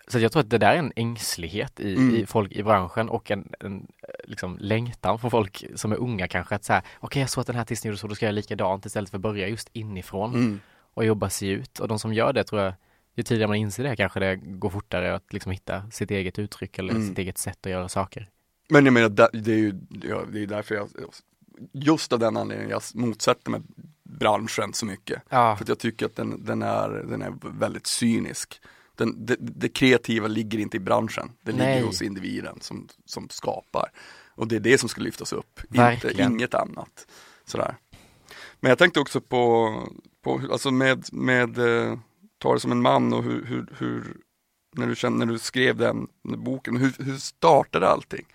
[SPEAKER 2] så jag tror att det där är en ängslighet i,
[SPEAKER 1] Mm.
[SPEAKER 2] i folk i branschen och en, en liksom längtan från folk som är unga kanske att säga okej jag såg att den här artisten gjorde så, då ska jag göra likadant istället för att börja just inifrån
[SPEAKER 1] Mm.
[SPEAKER 2] och jobba sig ut. Och de som gör det tror jag, ju tidigare man inser det kanske det går fortare att liksom hitta sitt eget uttryck eller
[SPEAKER 1] Mm.
[SPEAKER 2] sitt eget sätt att göra saker.
[SPEAKER 1] Men jag menar, det är ju det är därför jag, just av den anledningen jag motsätter mig branschen så mycket.
[SPEAKER 2] Ja,
[SPEAKER 1] För att jag tycker att den, den, är, den är väldigt cynisk. Den, det, det kreativa ligger inte i branschen, det ligger
[SPEAKER 2] Nej.
[SPEAKER 1] hos individen som, som skapar. Och det är det som ska lyftas upp, inte, inget annat. Sådär. Men jag tänkte också på, på alltså med, med eh, ta det som en man och hur, hur, hur när, du kände, när du skrev den boken, hur, hur startade allting?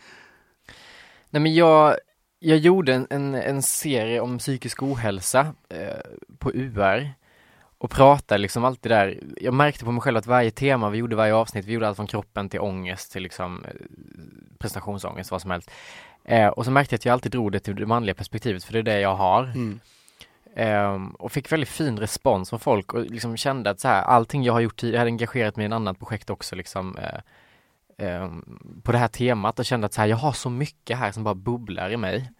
[SPEAKER 2] Nej men jag, jag gjorde en, en, en serie om psykisk ohälsa eh, på UR och pratade liksom alltid där, jag märkte på mig själv att varje tema vi gjorde, varje avsnitt, vi gjorde allt från kroppen till ångest till liksom eh, prestationsångest, vad som helst. Eh, och så märkte jag att jag alltid drog det till det manliga perspektivet, för det är det jag har.
[SPEAKER 1] Mm.
[SPEAKER 2] Ehm, och fick väldigt fin respons från folk och liksom kände att så här, allting jag har gjort tidigare, jag hade engagerat mig i en annat projekt också liksom eh, ehm, på det här temat och kände att så här, jag har så mycket här som bara bubblar i mig.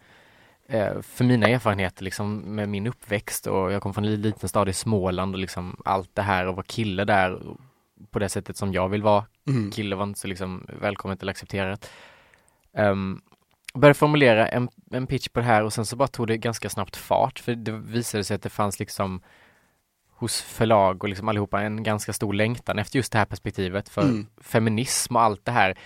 [SPEAKER 2] Eh, för mina erfarenheter liksom med min uppväxt och jag kom från en liten stad i Småland och liksom allt det här och vara kille där på det sättet som jag vill vara.
[SPEAKER 1] Mm.
[SPEAKER 2] Kille var inte så liksom välkommet eller accepterat. Um, började formulera en, en pitch på det här och sen så bara tog det ganska snabbt fart för det visade sig att det fanns liksom hos förlag och liksom allihopa en ganska stor längtan efter just det här perspektivet för
[SPEAKER 1] Mm.
[SPEAKER 2] feminism och allt det här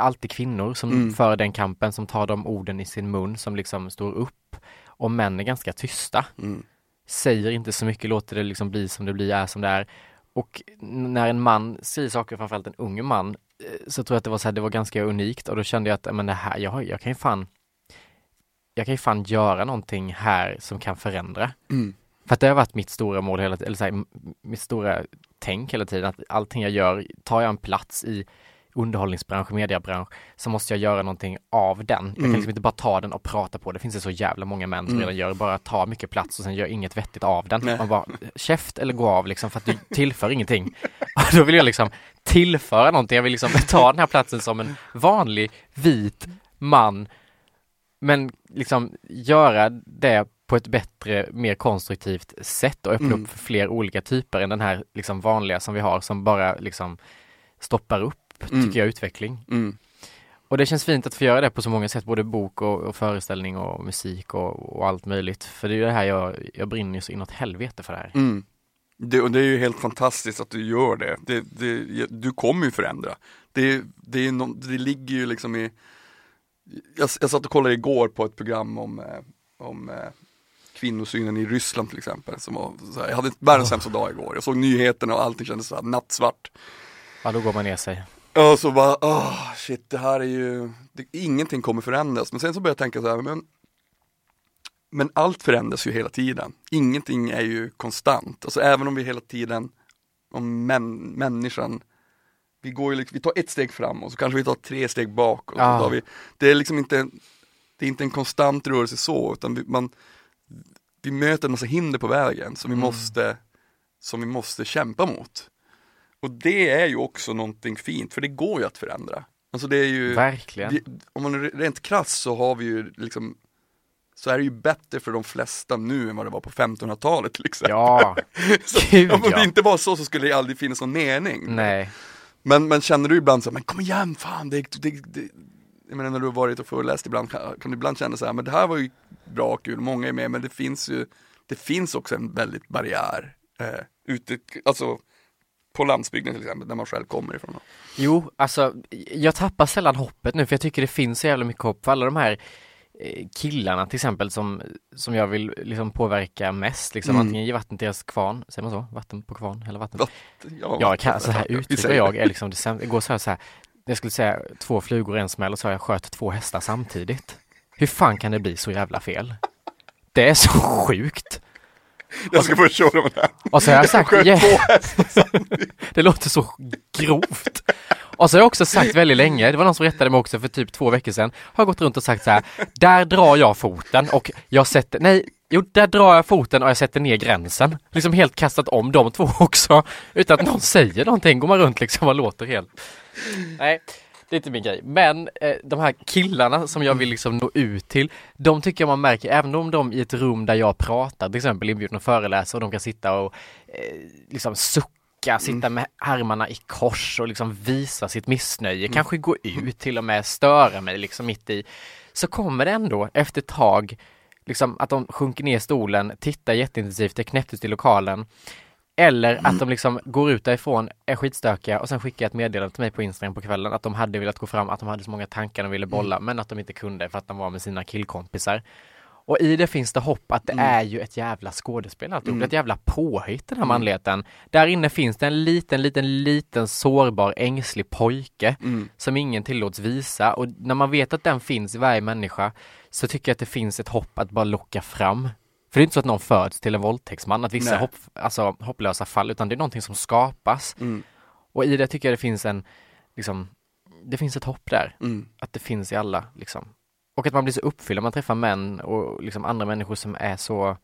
[SPEAKER 2] alltid kvinnor som
[SPEAKER 1] Mm.
[SPEAKER 2] för den kampen, som tar de orden i sin mun, som liksom står upp och män är ganska tysta
[SPEAKER 1] Mm.
[SPEAKER 2] säger inte så mycket, låter det liksom bli som det blir, är som det är. Och när en man säger saker, framförallt en ung man, eh, så tror jag att det var så här, det var ganska unikt och då kände jag att, men det här, jag, jag kan ju fan jag kan ju fan göra någonting här som kan förändra.
[SPEAKER 1] Mm.
[SPEAKER 2] För att det har varit mitt stora mål hela tiden, eller så här, mitt stora tänk hela tiden, att allting jag gör, tar jag en plats i underhållningsbransch, mediebransch, så måste jag göra någonting av den. Jag kan
[SPEAKER 1] Mm.
[SPEAKER 2] liksom inte bara ta den och prata på det. Finns det så jävla många män som
[SPEAKER 1] Mm.
[SPEAKER 2] redan gör, bara tar mycket plats och sen gör inget vettigt av den.
[SPEAKER 1] Nej.
[SPEAKER 2] Man bara, käft eller gå av liksom, för att du tillför ingenting. *laughs* Och då vill jag liksom tillföra någonting. Jag vill liksom ta den här platsen som en vanlig vit man, men liksom göra det på ett bättre, mer konstruktivt sätt och öppna
[SPEAKER 1] Mm.
[SPEAKER 2] upp för fler olika typer än den här liksom vanliga som vi har som bara liksom stoppar upp,
[SPEAKER 1] Mm.
[SPEAKER 2] tycker jag, utveckling.
[SPEAKER 1] Mm.
[SPEAKER 2] Och det känns fint att få göra det på så många sätt, både bok och, och föreställning och musik och, och allt möjligt. För det är ju det här jag, jag brinner så inåt helvete för det här.
[SPEAKER 1] Mm. Det, och det är ju helt fantastiskt att du gör det. det, det du kommer ju förändra. Det, det, är no, det ligger ju liksom i jag, jag satt och kollade igår på ett program om, eh, om eh, kvinnosynen i Ryssland till exempel. Som var, här, jag hade världens sämsta dag igår. Jag såg nyheterna och allting kändes så nattsvart.
[SPEAKER 2] Ja, då går man ner sig.
[SPEAKER 1] Och så bara, åh shit det här är ju, det, ingenting kommer förändras. Men sen så började jag tänka så här, men, men allt förändras ju hela tiden. Ingenting är ju konstant. Alltså även om vi hela tiden, om män, människan, vi går ju liksom, vi tar ett steg fram och så kanske vi tar tre steg bak. Och så tar vi, det är liksom inte, det är inte en konstant rörelse så, utan vi, man, vi möter en massa hinder på vägen som vi måste, som vi måste kämpa mot. Och det är ju också någonting fint, för det går ju att förändra. Alltså det är ju,
[SPEAKER 2] Verkligen.
[SPEAKER 1] vi, om man är rent krass så har vi ju liksom så är det ju bättre för de flesta nu än vad det var på 1500-talet till exempel.
[SPEAKER 2] Ja, *laughs*
[SPEAKER 1] så,
[SPEAKER 2] gud,
[SPEAKER 1] om det inte var så så skulle det aldrig finnas någon mening.
[SPEAKER 2] nej.
[SPEAKER 1] Men, men känner du ibland så här, men kom igen fan, det, det, det, jag menar när du har varit och föreläst ibland kan, kan du ibland känna så här, men det här var ju bra och kul, många är med, men det finns ju, det finns också en väldigt barriär eh, ute, alltså på landsbygden till exempel, där man själv kommer ifrån.
[SPEAKER 2] Jo, alltså jag tappar sällan hoppet nu för jag tycker det finns så jävla mycket hopp för alla de här eh, killarna till exempel som, som jag vill liksom påverka mest liksom
[SPEAKER 1] Mm.
[SPEAKER 2] antingen ge vatten till deras kvarn, säger man så? Vatten på kvarn eller vatten?
[SPEAKER 1] Vatten, ja,
[SPEAKER 2] Jag kan, så här uttrycker jag är liksom det igår sa jag så här jag skulle säga två flugor i en smäll och så har jag sköt två hästar samtidigt. Hur fan kan det bli så jävla fel? Det är så sjukt!
[SPEAKER 1] Jag ska få köra med det.
[SPEAKER 2] Och så har jag sagt,
[SPEAKER 1] hästar *laughs*
[SPEAKER 2] det låter så grovt. Och så har jag också sagt väldigt länge, det var någon som rättade mig också för typ två veckor sedan, har jag gått runt och sagt så här, där drar jag foten och jag sätter, nej, jo där drar jag foten och jag sätter ner gränsen. Liksom helt kastat om de två också, utan att någon säger någonting, går man runt liksom och låter helt. Nej, det är inte min grej. Men eh, de här killarna som jag vill liksom nå ut till, de tycker jag man märker, även om de i ett rum där jag pratar, till exempel inbjudna föreläsare och de kan sitta och eh, liksom sucka, sitta med armarna i kors och liksom visa sitt missnöje, kanske gå ut till och med störa mig liksom mitt i. Så kommer det ändå efter ett tag liksom att de sjunker ner i stolen, tittar jätteintensivt, det är knäpptyst i lokalen. Eller att de liksom går ut därifrån, är skitstökiga och sen skickar ett meddelande till mig på Instagram på kvällen att de hade velat gå fram, att de hade så många tankar de ville bolla men att de inte kunde för att de var med sina killkompisar. Och i det finns det hopp att det är ju ett jävla skådespel alltihop, ett jävla påhitt den här manligheten. Där inne finns det en liten, liten, liten sårbar, ängslig pojke
[SPEAKER 1] Mm.
[SPEAKER 2] som ingen tillåts visa och när man vet att den finns i varje människa så tycker jag att det finns ett hopp att bara locka fram. För det är inte så att någon föds till en våldtäktsman, att vissa
[SPEAKER 1] Nej.
[SPEAKER 2] hopp, alltså, hopplösa fall, utan det är någonting som skapas.
[SPEAKER 1] Mm.
[SPEAKER 2] Och i det tycker jag det finns en, liksom, det finns ett hopp där.
[SPEAKER 1] Mm.
[SPEAKER 2] Att det finns i alla, liksom. Och att man blir så uppfylld när man träffar män och liksom andra människor som är så,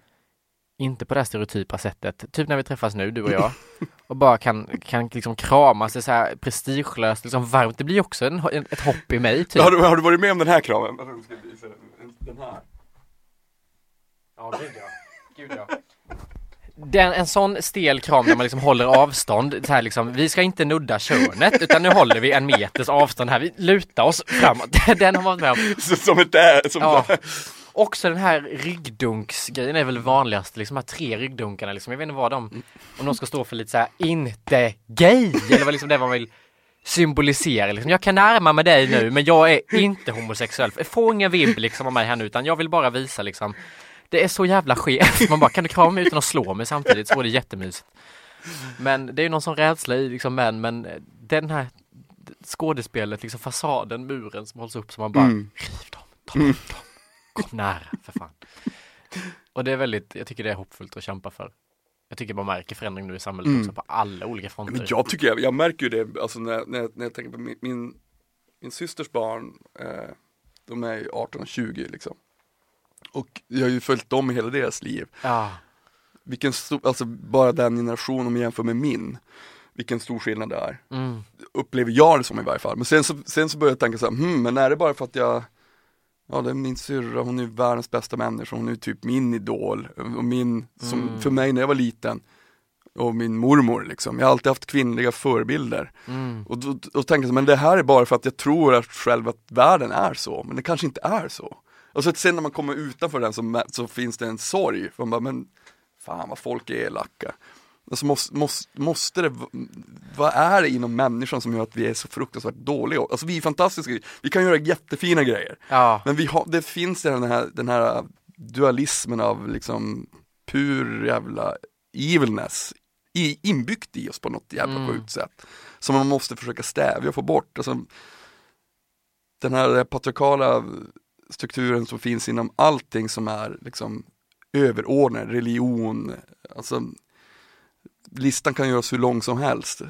[SPEAKER 2] inte på det här stereotypa sättet, typ när vi träffas nu, du och jag, *laughs* och bara kan, kan liksom kramas, det är så här prestigelöst, liksom varmt. Det blir också en, ett hopp i mig, typ.
[SPEAKER 1] Har, du, har du varit med om den här den. Den här.
[SPEAKER 2] Ja, gud ja. Gud ja. Den, en sån stel kram där man liksom håller avstånd, så här liksom, vi ska inte nudda könet utan nu håller vi en meters avstånd här, vi lutar oss framåt. *laughs* Den har man varit med om.
[SPEAKER 1] Så, som ett där, som
[SPEAKER 2] Ja. Också den här ryggdunksgrejen är väl vanligast, liksom de här tre ryggdunkarna liksom. Jag vet inte vad de, om de ska stå för lite så här, inte gay, eller vad liksom det man vill symbolisera liksom. Jag kan närma mig dig nu men jag är inte homosexuell. Få ingen vibb liksom av mig här nu utan jag vill bara visa liksom Det är så jävla skevt. Man bara, kan du krama mig utan att slå mig samtidigt? Så är det jättemysigt. Men det är ju någon sån rädsla i liksom män men den här skådespelet, liksom fasaden, muren som hålls upp som man bara
[SPEAKER 1] Mm.
[SPEAKER 2] riv dem, ta bort dem, kom nära för fan. Och det är väldigt, jag tycker det är hoppfullt att kämpa för. Jag tycker man märker förändring nu i samhället
[SPEAKER 1] Mm.
[SPEAKER 2] också på alla olika
[SPEAKER 1] Men
[SPEAKER 2] fronter.
[SPEAKER 1] jag tycker, jag, jag märker ju det, alltså när, när, när jag tänker på min, min, min systers barn, eh, de är ju 18 och 20 liksom. Och jag har ju följt dem i hela deras liv.
[SPEAKER 2] Ja,
[SPEAKER 1] Vilken stor, alltså bara den generationen om jag jämför med min, vilken stor skillnad det är.
[SPEAKER 2] mm,
[SPEAKER 1] Upplever jag det som i varje fall. Men sen så, sen så börjar jag tänka så här, hmm, men är det bara för att jag Ja det är min syrra, hon är världens bästa människa, hon är typ min idol och min, som
[SPEAKER 2] Mm.
[SPEAKER 1] för mig när jag var liten och min mormor liksom, jag har alltid haft kvinnliga förebilder
[SPEAKER 2] mm,
[SPEAKER 1] och då, då tänker jag men det här är bara för att jag tror att själv att världen är så, men det kanske inte är så. Och så sen när man kommer utanför den så, så finns det en sorg, för man bara, men fan vad folk är elaka. Alltså måste, måste, måste det, vad är det inom människan som gör att vi är så fruktansvärt dåliga? Alltså vi är fantastiska, vi kan göra jättefina grejer.
[SPEAKER 2] ja,
[SPEAKER 1] Men vi har, det finns den här, den här dualismen av liksom pur jävla evilness i, inbyggt i oss på något jävla
[SPEAKER 2] Mm.
[SPEAKER 1] sjukt sätt. Som man måste försöka stävja och få bort. Alltså, den här patriarkala strukturen som finns inom allting som är liksom överordnad, religion, alltså listan kan göras hur lång som helst.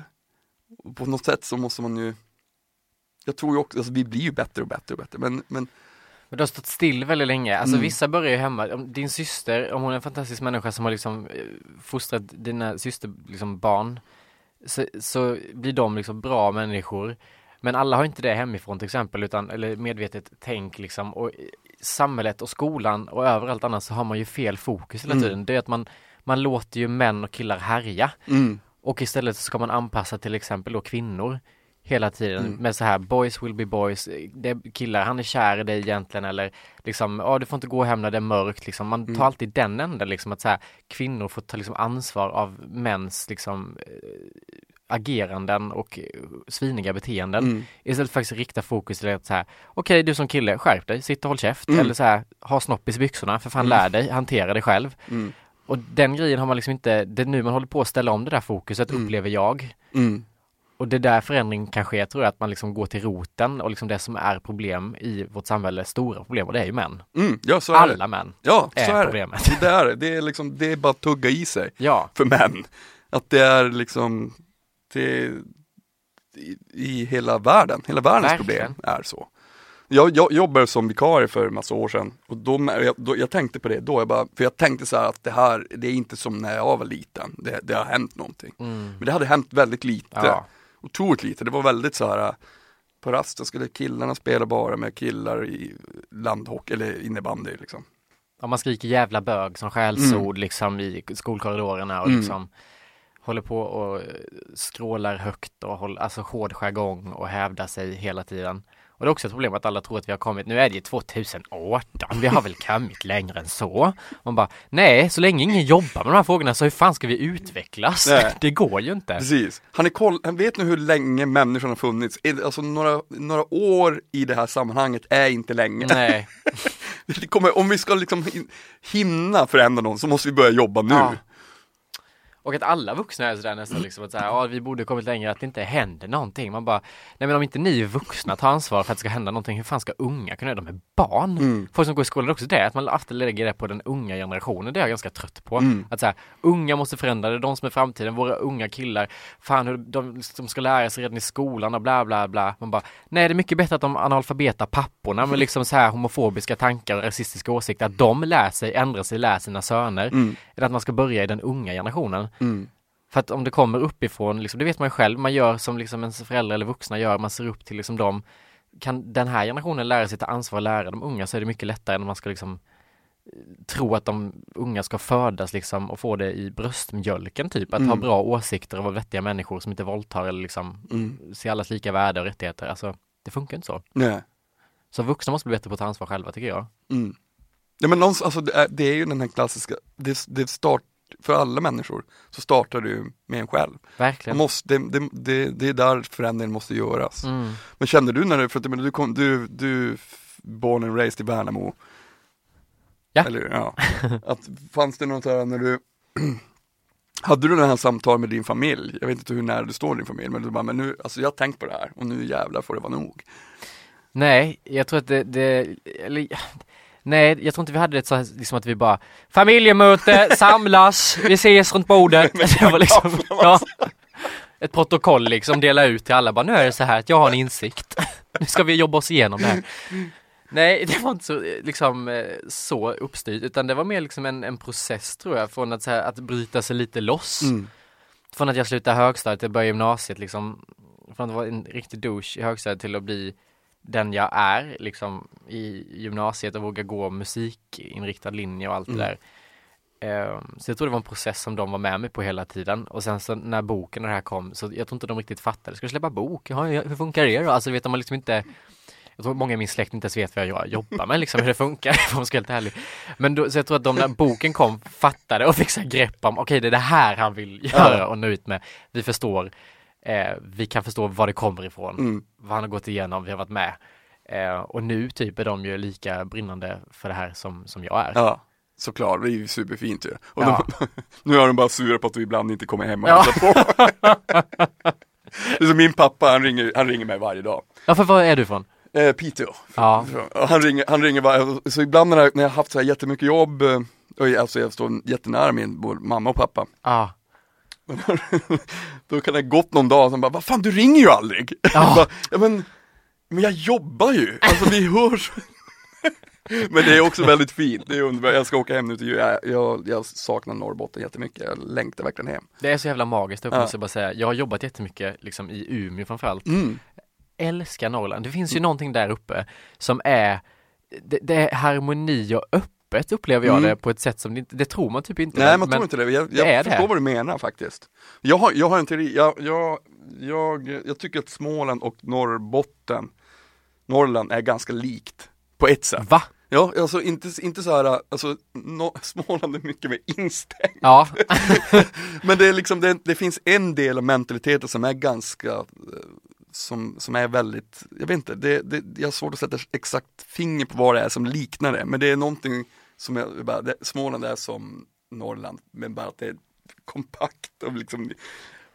[SPEAKER 1] Och på något sätt så måste man ju jag tror ju också, alltså vi blir ju bättre och bättre och bättre men, men
[SPEAKER 2] Men du har stått still väldigt länge. Alltså
[SPEAKER 1] Mm.
[SPEAKER 2] vissa börjar ju hemma. Om Din syster, om hon är en fantastisk människa som har liksom eh, fostrat dina syster, liksom barn, så, så blir de liksom bra människor. Men alla har inte det hemifrån till exempel, utan, eller medvetet tänk liksom. Och i samhället och skolan och överallt annars så har man ju fel fokus hela
[SPEAKER 1] Mm.
[SPEAKER 2] tiden. Det är att man, man låter ju män och killar härja.
[SPEAKER 1] mm,
[SPEAKER 2] Och istället så ska man anpassa till exempel då kvinnor hela tiden
[SPEAKER 1] Mm.
[SPEAKER 2] med så här boys will be boys, det killar, han är kär i dig egentligen eller liksom, ja du får inte gå hem när det är mörkt liksom. Man tar
[SPEAKER 1] Mm.
[SPEAKER 2] alltid den änden liksom att så här, kvinnor får ta liksom ansvar av mäns liksom eh, ageranden och eh, sviniga beteenden.
[SPEAKER 1] mm,
[SPEAKER 2] Istället för att faktiskt rikta fokus till att så här, okej du som kille, skärp dig, sitt och håll käft.
[SPEAKER 1] Mm.
[SPEAKER 2] Eller så här, ha snoppis i byxorna, för fan
[SPEAKER 1] Mm.
[SPEAKER 2] lär dig, hantera dig själv.
[SPEAKER 1] mm,
[SPEAKER 2] Och den grejen har man liksom inte, det är nu man håller på att ställa om det där fokuset,
[SPEAKER 1] Mm.
[SPEAKER 2] upplever jag.
[SPEAKER 1] mm,
[SPEAKER 2] Och det är där förändring kan ske, tror jag, att man liksom går till roten och liksom det som är problem i vårt samhälle, stora problem, och det är ju män.
[SPEAKER 1] mm, ja så är det.
[SPEAKER 2] Alla män
[SPEAKER 1] Ja, så
[SPEAKER 2] är
[SPEAKER 1] är det.
[SPEAKER 2] problemet.
[SPEAKER 1] Det är det, det är liksom, det är bara att tugga i sig
[SPEAKER 2] Ja,
[SPEAKER 1] för män. Att det är liksom, det i, i hela världen, hela världens
[SPEAKER 2] Verkligen.
[SPEAKER 1] problem är så. Jag, jag jobbade som vikarie för massa år sedan och då, jag, då, jag tänkte på det då, jag bara, för jag tänkte så här att det här, det är inte som när jag var liten, det, det har hänt någonting.
[SPEAKER 2] mm.
[SPEAKER 1] Men det hade hänt väldigt lite,
[SPEAKER 2] ja.
[SPEAKER 1] otroligt lite, det var väldigt så här på rasten skulle killarna spela bara med killar i landhockey eller innebandy liksom.
[SPEAKER 2] ja man skriker jävla bög som skällsord liksom i skolkorridorerna och
[SPEAKER 1] Mm.
[SPEAKER 2] liksom håller på och eh, skrålar högt och håller, alltså hård jargong och hävdar sig hela tiden. Och det är också ett problem att alla tror att vi har kommit, nu är det ju 2018, vi har väl kommit längre än så. Man bara, nej, så länge ingen jobbar med de här frågorna så hur fan ska vi utvecklas?
[SPEAKER 1] Nej. *laughs*
[SPEAKER 2] Det går ju inte.
[SPEAKER 1] Precis. Han, är koll, han vet nu hur länge människan har funnits. Alltså några, några år i det här sammanhanget är inte länge.
[SPEAKER 2] Nej, *laughs*
[SPEAKER 1] Det kommer, om vi ska liksom hin- hinna förändra någon så måste vi börja jobba nu.
[SPEAKER 2] Ja. Och att alla vuxna är sådär nästan liksom att så här, ja vi borde kommit längre, att det inte händer någonting. Man bara, nej men om inte ni vuxna tar ansvar för att det ska hända någonting, hur fan ska unga kunna göra det? De är barn.
[SPEAKER 1] Mm.
[SPEAKER 2] Folk som går i skolan är också det, att man alltid lägger det på den unga generationen, det är jag ganska trött på.
[SPEAKER 1] Mm.
[SPEAKER 2] Att så här, unga måste förändra, det de som är framtiden, våra unga killar, fan hur de som ska lära sig redan i skolan och bla bla bla. Man bara, nej det är mycket bättre att de analfabeta papporna med liksom så här homofobiska tankar och rasistiska åsikter, att de lär sig, ändrar sig, lär sina söner,
[SPEAKER 1] Mm.
[SPEAKER 2] Än att man ska börja i den unga generationen.
[SPEAKER 1] Mm.
[SPEAKER 2] För att om det kommer uppifrån, liksom, det vet man ju själv, man gör som liksom ens föräldrar eller vuxna gör, man ser upp till liksom dem. Kan den här generationen lära sig ta ansvar och lära de unga så är det mycket lättare än om man ska liksom tro att de unga ska födas liksom och få det i bröstmjölken typ, att
[SPEAKER 1] Mm.
[SPEAKER 2] ha bra åsikter och vara vettiga människor som inte våldtar eller liksom
[SPEAKER 1] Mm.
[SPEAKER 2] se allas lika värde och rättigheter. Alltså, det funkar inte så.
[SPEAKER 1] Nej.
[SPEAKER 2] Så vuxna måste bli bättre på att ta ansvar själva tycker jag.
[SPEAKER 1] Mm. Ja men någonstans, alltså det är, det är ju den här klassiska, det, det start, för alla människor så startar ju med en själv. Man
[SPEAKER 2] Verkligen.
[SPEAKER 1] måste, det, det, det, det är där förändringen måste göras.
[SPEAKER 2] Mm.
[SPEAKER 1] Men kände du när du, för att, du kom, du, du born and raised i Värnamo.
[SPEAKER 2] Ja.
[SPEAKER 1] Eller, ja. Att, fanns det något här när du *clears throat* Hade du den här samtal med din familj? Jag vet inte hur nära du står din familj, men du bara, men nu, alltså jag har tänkt på det här och nu jävlar får det vara nog.
[SPEAKER 2] Nej, jag tror att det, det eller, Nej, jag tror inte vi hade det så här, liksom att vi bara Familjemöte, *laughs* samlas, vi ses runt bordet. Det var liksom, *laughs* ja, ett protokoll liksom, dela ut till alla bara, nu är det så här att jag har en insikt. Nu ska vi jobba oss igenom det här. Nej, det var inte så, liksom, eh, så uppstyrt, utan det var mer liksom en, en process tror jag, från att, så här, att bryta sig lite loss.
[SPEAKER 1] Mm.
[SPEAKER 2] Från att jag slutade högstadiet och började gymnasiet liksom, från att vara en riktig douche i högstadiet till att bli den jag är liksom i gymnasiet och våga gå musikinriktad linje och allt
[SPEAKER 1] Mm.
[SPEAKER 2] det där. Ehm, Så jag tror det var en process som de var med mig på hela tiden och sen så när boken och det här kom så jag tror inte de riktigt fattade, ska du släppa bok? Ja, hur funkar det då? Alltså vet de liksom inte jag tror många i min släkt inte ens vet vad jag jobbar med liksom, hur det funkar, *laughs* om man ska vara helt ärlig. Men då, så jag tror att de när boken kom fattade och fick så grepp om, okej det är det här han vill göra och nå ut med. Vi förstår, eh, vi kan förstå var det kommer ifrån,
[SPEAKER 1] Mm.
[SPEAKER 2] vad han har gått igenom, vi har varit med. Eh, och nu typ är de ju lika brinnande för det här som, som jag är.
[SPEAKER 1] Ja, såklart, det är ju superfint ju. Och
[SPEAKER 2] Ja.
[SPEAKER 1] de, *laughs* nu är de bara sura på att du ibland inte kommer hem och
[SPEAKER 2] Ja.
[SPEAKER 1] på. *laughs* Det är som min pappa, han ringer, han ringer mig varje dag.
[SPEAKER 2] Ja, för var är du från?
[SPEAKER 1] Eh, Piteå.
[SPEAKER 2] Ja.
[SPEAKER 1] Han ringer, han ringer varje, så ibland när jag, när jag haft så här jättemycket jobb, eh, alltså jag står jättenära min både mamma och pappa.
[SPEAKER 2] Ja. *laughs*
[SPEAKER 1] Då kan det ha gått någon dag sen bara, vad fan du ringer ju aldrig. *laughs*
[SPEAKER 2] Ja.
[SPEAKER 1] Jag bara, ja men, men jag jobbar ju, alltså vi hörs. *laughs* Men det är också väldigt fint, det är underbart. Jag ska åka hem nu till jag, jag, jag saknar Norrbotten jättemycket, jag längtar verkligen hem.
[SPEAKER 2] Det är så jävla magiskt uppe,
[SPEAKER 1] Ja.
[SPEAKER 2] måste jag bara säga. Jag har jobbat jättemycket liksom i Umeå framförallt.
[SPEAKER 1] Mm.
[SPEAKER 2] Älskar Norrland. Det finns ju någonting där uppe som är, det, det är harmoni och öppet upplever jag
[SPEAKER 1] Mm.
[SPEAKER 2] det på ett sätt som det det tror man typ inte.
[SPEAKER 1] Nej
[SPEAKER 2] men-
[SPEAKER 1] man tror inte det, jag,
[SPEAKER 2] det
[SPEAKER 1] jag förstår
[SPEAKER 2] det.
[SPEAKER 1] vad du menar faktiskt. Jag har, jag har en teori, jag, jag, jag, jag tycker att Småland och Norrbotten, Norrland är ganska likt på ett sätt.
[SPEAKER 2] Va?
[SPEAKER 1] Ja, alltså inte, inte så här, alltså no, *laughs* Småland är mycket mer instängt.
[SPEAKER 2] Ja, *laughs*
[SPEAKER 1] Men det är liksom, det, det finns en del av mentaliteten som är ganska, eh, som, som är väldigt, jag vet inte, det, det, jag har svårt att sätta exakt finger på vad det är som liknar det, men det är någonting som jag, bara, det, Småland är som Norrland, men bara att det är kompakt och liksom,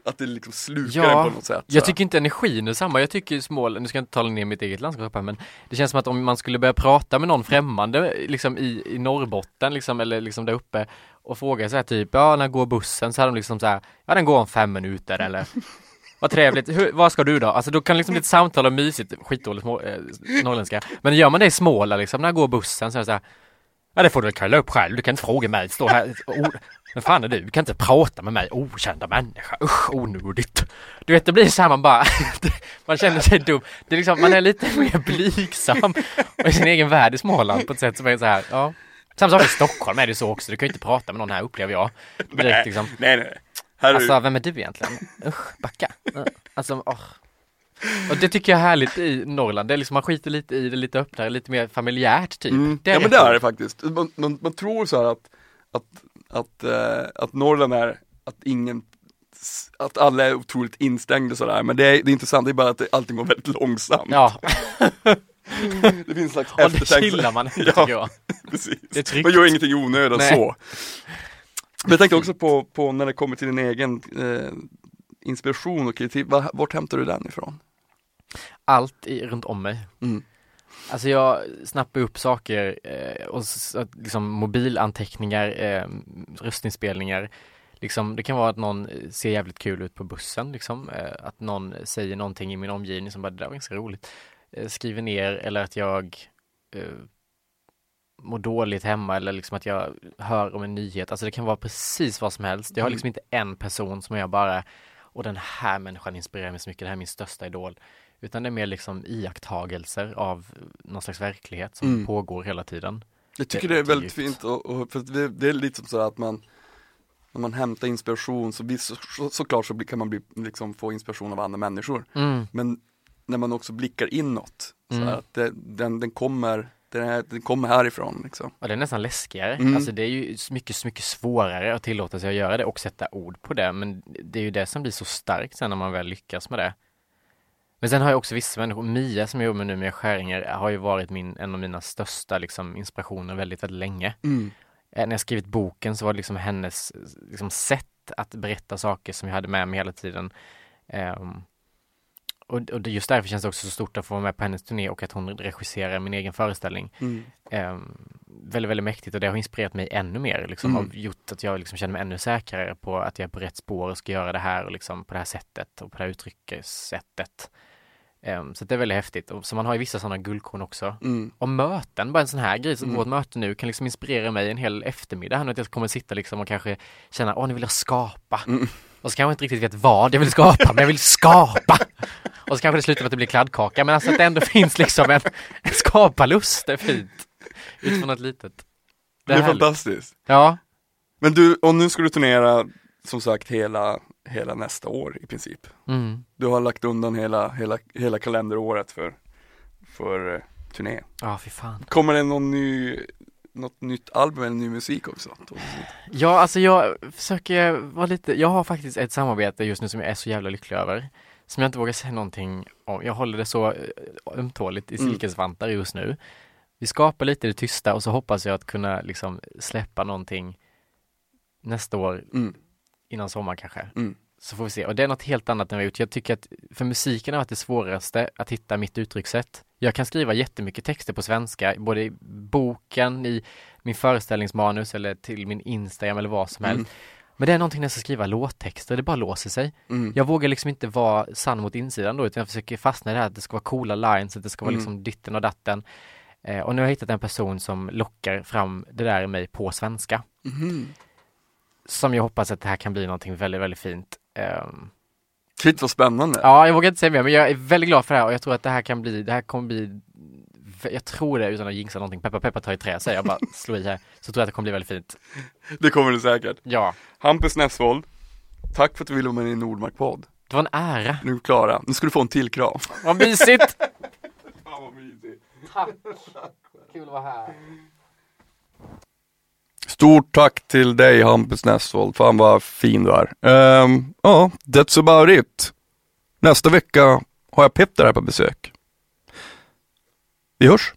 [SPEAKER 1] att det liksom slukar
[SPEAKER 2] Ja,
[SPEAKER 1] en på något sätt.
[SPEAKER 2] jag
[SPEAKER 1] här.
[SPEAKER 2] tycker inte energin är samma. Jag tycker Småland, nu ska jag inte tala ner mitt eget landskap här, men det känns som att om man skulle börja prata med någon främmande liksom i, i Norrbotten liksom, eller liksom där uppe och fråga så här typ, ja när går bussen? Så hade de liksom så här, ja den går om fem minuter eller *laughs* vad trevligt, Hur, vad ska du då? Alltså då kan liksom ett samtal och mysigt, skitdåligt små, eh, norrländska. Men gör man det i Småland liksom, när går bussen? Så är det så här, ja det får du väl kolla upp själv, du kan inte fråga mig, stå här, oh, men fan är du? Du kan inte prata med mig, okända människa, usch onödigt. Du vet det blir så här man bara, *laughs* man känner sig dum. Det är liksom, man är lite mer blygsam och i sin egen värld i Småland på ett sätt som är så här, ja. Samma sak i Stockholm är det så också, du kan ju inte prata med någon här upplever jag. Direkt liksom.
[SPEAKER 1] Nej, nej, nej.
[SPEAKER 2] Alltså vem är du egentligen? Usch, backa. Alltså, åh. Och det tycker jag är härligt i Norrland, det är liksom, man skiter lite i det lite öppnare, lite mer familjärt typ.
[SPEAKER 1] Mm. Ja men det är det faktiskt. Man, man, man tror så här att, att, att, eh, att Norrland är att ingen att alla är otroligt instängda sådär, men det är, det är inte sant, det är bara att det, allting går väldigt långsamt.
[SPEAKER 2] Ja, *laughs*
[SPEAKER 1] Det finns en slags
[SPEAKER 2] och det chillar man *laughs* i,
[SPEAKER 1] Ja.
[SPEAKER 2] jag. *laughs*
[SPEAKER 1] Precis. Man gör ingenting i onödan så. Men jag tänkte också på, på när det kommer till din egen eh, inspiration och kritik, Va- vart hämtar du den ifrån?
[SPEAKER 2] Allt i, runt om mig.
[SPEAKER 1] Mm.
[SPEAKER 2] Alltså jag snappar upp saker eh, och s- att liksom mobilanteckningar, eh, röstinspelningar. Liksom, det kan vara att någon eh, ser jävligt kul ut på bussen, liksom. eh, att någon säger någonting i min omgivning som bara, det där var ganska roligt. Eh, skriver ner eller att jag eh, mår dåligt hemma eller liksom att jag hör om en nyhet. Alltså det kan vara precis vad som helst. Jag har liksom inte en person som jag bara, och den här människan inspirerar mig så mycket, det här är min största idol. Utan det är mer liksom iakttagelser av någon slags verklighet som
[SPEAKER 1] Mm.
[SPEAKER 2] pågår hela tiden.
[SPEAKER 1] Jag tycker
[SPEAKER 2] Det
[SPEAKER 1] är väldigt fint och, och för det, det är lite som så här att man när man hämtar inspiration så, visst, så, så såklart så blir- kan man bli, liksom, få inspiration av andra människor.
[SPEAKER 2] Mm.
[SPEAKER 1] Men när man också blickar inåt, så
[SPEAKER 2] Mm.
[SPEAKER 1] här, att det, den, den kommer den, är, den kommer härifrån liksom.
[SPEAKER 2] Och det är nästan läskigare.
[SPEAKER 1] Mm.
[SPEAKER 2] Alltså det är ju mycket, mycket svårare att tillåta sig att göra det och sätta ord på det. Men det är ju det som blir så starkt sen när man väl lyckas med det. Men sen har jag också vissa människor, Mia som jag jobbar med nu med Skäringer har ju varit min, en av mina största liksom, inspirationer väldigt, väldigt länge. Eh, När jag skrivit boken så var det liksom hennes liksom, sätt att berätta saker som jag hade med mig hela tiden. Ehm, och, och just därför känns det också så stort att få vara med på hennes turné och att hon regisserar min egen föreställning.
[SPEAKER 1] Mm.
[SPEAKER 2] Ehm, väldigt, väldigt mäktigt och det har inspirerat mig ännu mer liksom
[SPEAKER 1] Mm.
[SPEAKER 2] och gjort att jag liksom känner mig ännu säkrare på att jag är på rätt spår och ska göra det här och liksom på det här sättet och på det här uttryckssättet. Ehm, så det är väldigt häftigt. Och, så man har ju vissa sådana guldkorn också.
[SPEAKER 1] Mm.
[SPEAKER 2] Och möten, bara en sån här grej som
[SPEAKER 1] Mm.
[SPEAKER 2] vårt möte nu kan liksom inspirera mig en hel eftermiddag här att jag kommer sitta liksom och kanske känna, åh nu vill jag skapa.
[SPEAKER 1] Mm.
[SPEAKER 2] Och så kanske jag inte riktigt vet vad jag vill skapa, men jag vill skapa. Och så kanske det slutar med att det blir kladdkaka, men alltså att det ändå *laughs* finns liksom en, en skaparlust, det är fint. Utifrån något litet.
[SPEAKER 1] Det är
[SPEAKER 2] härligt.
[SPEAKER 1] fantastiskt.
[SPEAKER 2] Ja,
[SPEAKER 1] Men du, och nu ska du turnera som sagt hela, hela nästa år i princip.
[SPEAKER 2] mm.
[SPEAKER 1] Du har lagt undan hela, hela, hela kalenderåret för, för eh, turné.
[SPEAKER 2] ja fy fan.
[SPEAKER 1] Kommer det någon ny, något nytt album eller ny musik också? 2019?
[SPEAKER 2] Ja, alltså jag försöker vara lite, jag har faktiskt ett samarbete just nu som jag är så jävla lycklig över. Som jag inte vågar säga någonting om. Jag håller det så eh, ömtåligt i
[SPEAKER 1] Mm.
[SPEAKER 2] silkesvantar just nu. Vi skapar lite i det tysta och så hoppas jag att kunna liksom släppa någonting nästa år
[SPEAKER 1] Mm.
[SPEAKER 2] innan sommar kanske.
[SPEAKER 1] Mm.
[SPEAKER 2] Så får vi se. Och det är något helt annat än vi har gjort. Jag tycker att för musiken har varit det svåraste att hitta mitt uttryckssätt. Jag kan skriva jättemycket texter på svenska, både i boken, i min föreställningsmanus eller till min Instagram eller vad som helst.
[SPEAKER 1] Mm.
[SPEAKER 2] Men det är någonting när jag ska skriva låttexter, det bara låser sig.
[SPEAKER 1] Mm.
[SPEAKER 2] Jag vågar liksom inte vara sann mot insidan då, utan jag försöker fastna i det här att det ska vara coola lines, att det ska vara
[SPEAKER 1] Mm.
[SPEAKER 2] liksom ditten och datten. Eh, och nu har jag hittat en person som lockar fram det där i mig på svenska.
[SPEAKER 1] Mhm.
[SPEAKER 2] Som jag hoppas att det här kan bli någonting väldigt, väldigt fint. Ehm,
[SPEAKER 1] Shit vad spännande.
[SPEAKER 2] Ja, jag vågar inte säga mer, men jag är väldigt glad för det här och jag tror att det här kan bli, det här kommer bli jag tror det utan att jinxa någonting, peppa peppa ta i trä säger jag bara, *laughs* slå i här, så tror jag att det kommer bli väldigt fint.
[SPEAKER 1] Det kommer det säkert.
[SPEAKER 2] Ja,
[SPEAKER 1] Hampus Nessvold, tack för att du ville vara med i Nordmark-podd.
[SPEAKER 2] det var en ära.
[SPEAKER 1] Nu Klara, nu ska du få en till kram.
[SPEAKER 2] Vad mysigt! *laughs*
[SPEAKER 1] Fan vad mysigt.
[SPEAKER 2] Tack! Kul att vara här.
[SPEAKER 1] Stort tack till dig Hampus Nessvold, fan vad fin du är. Ehm, Ja, that's about it. Nästa vecka har jag Petter här på besök. Vi hörs.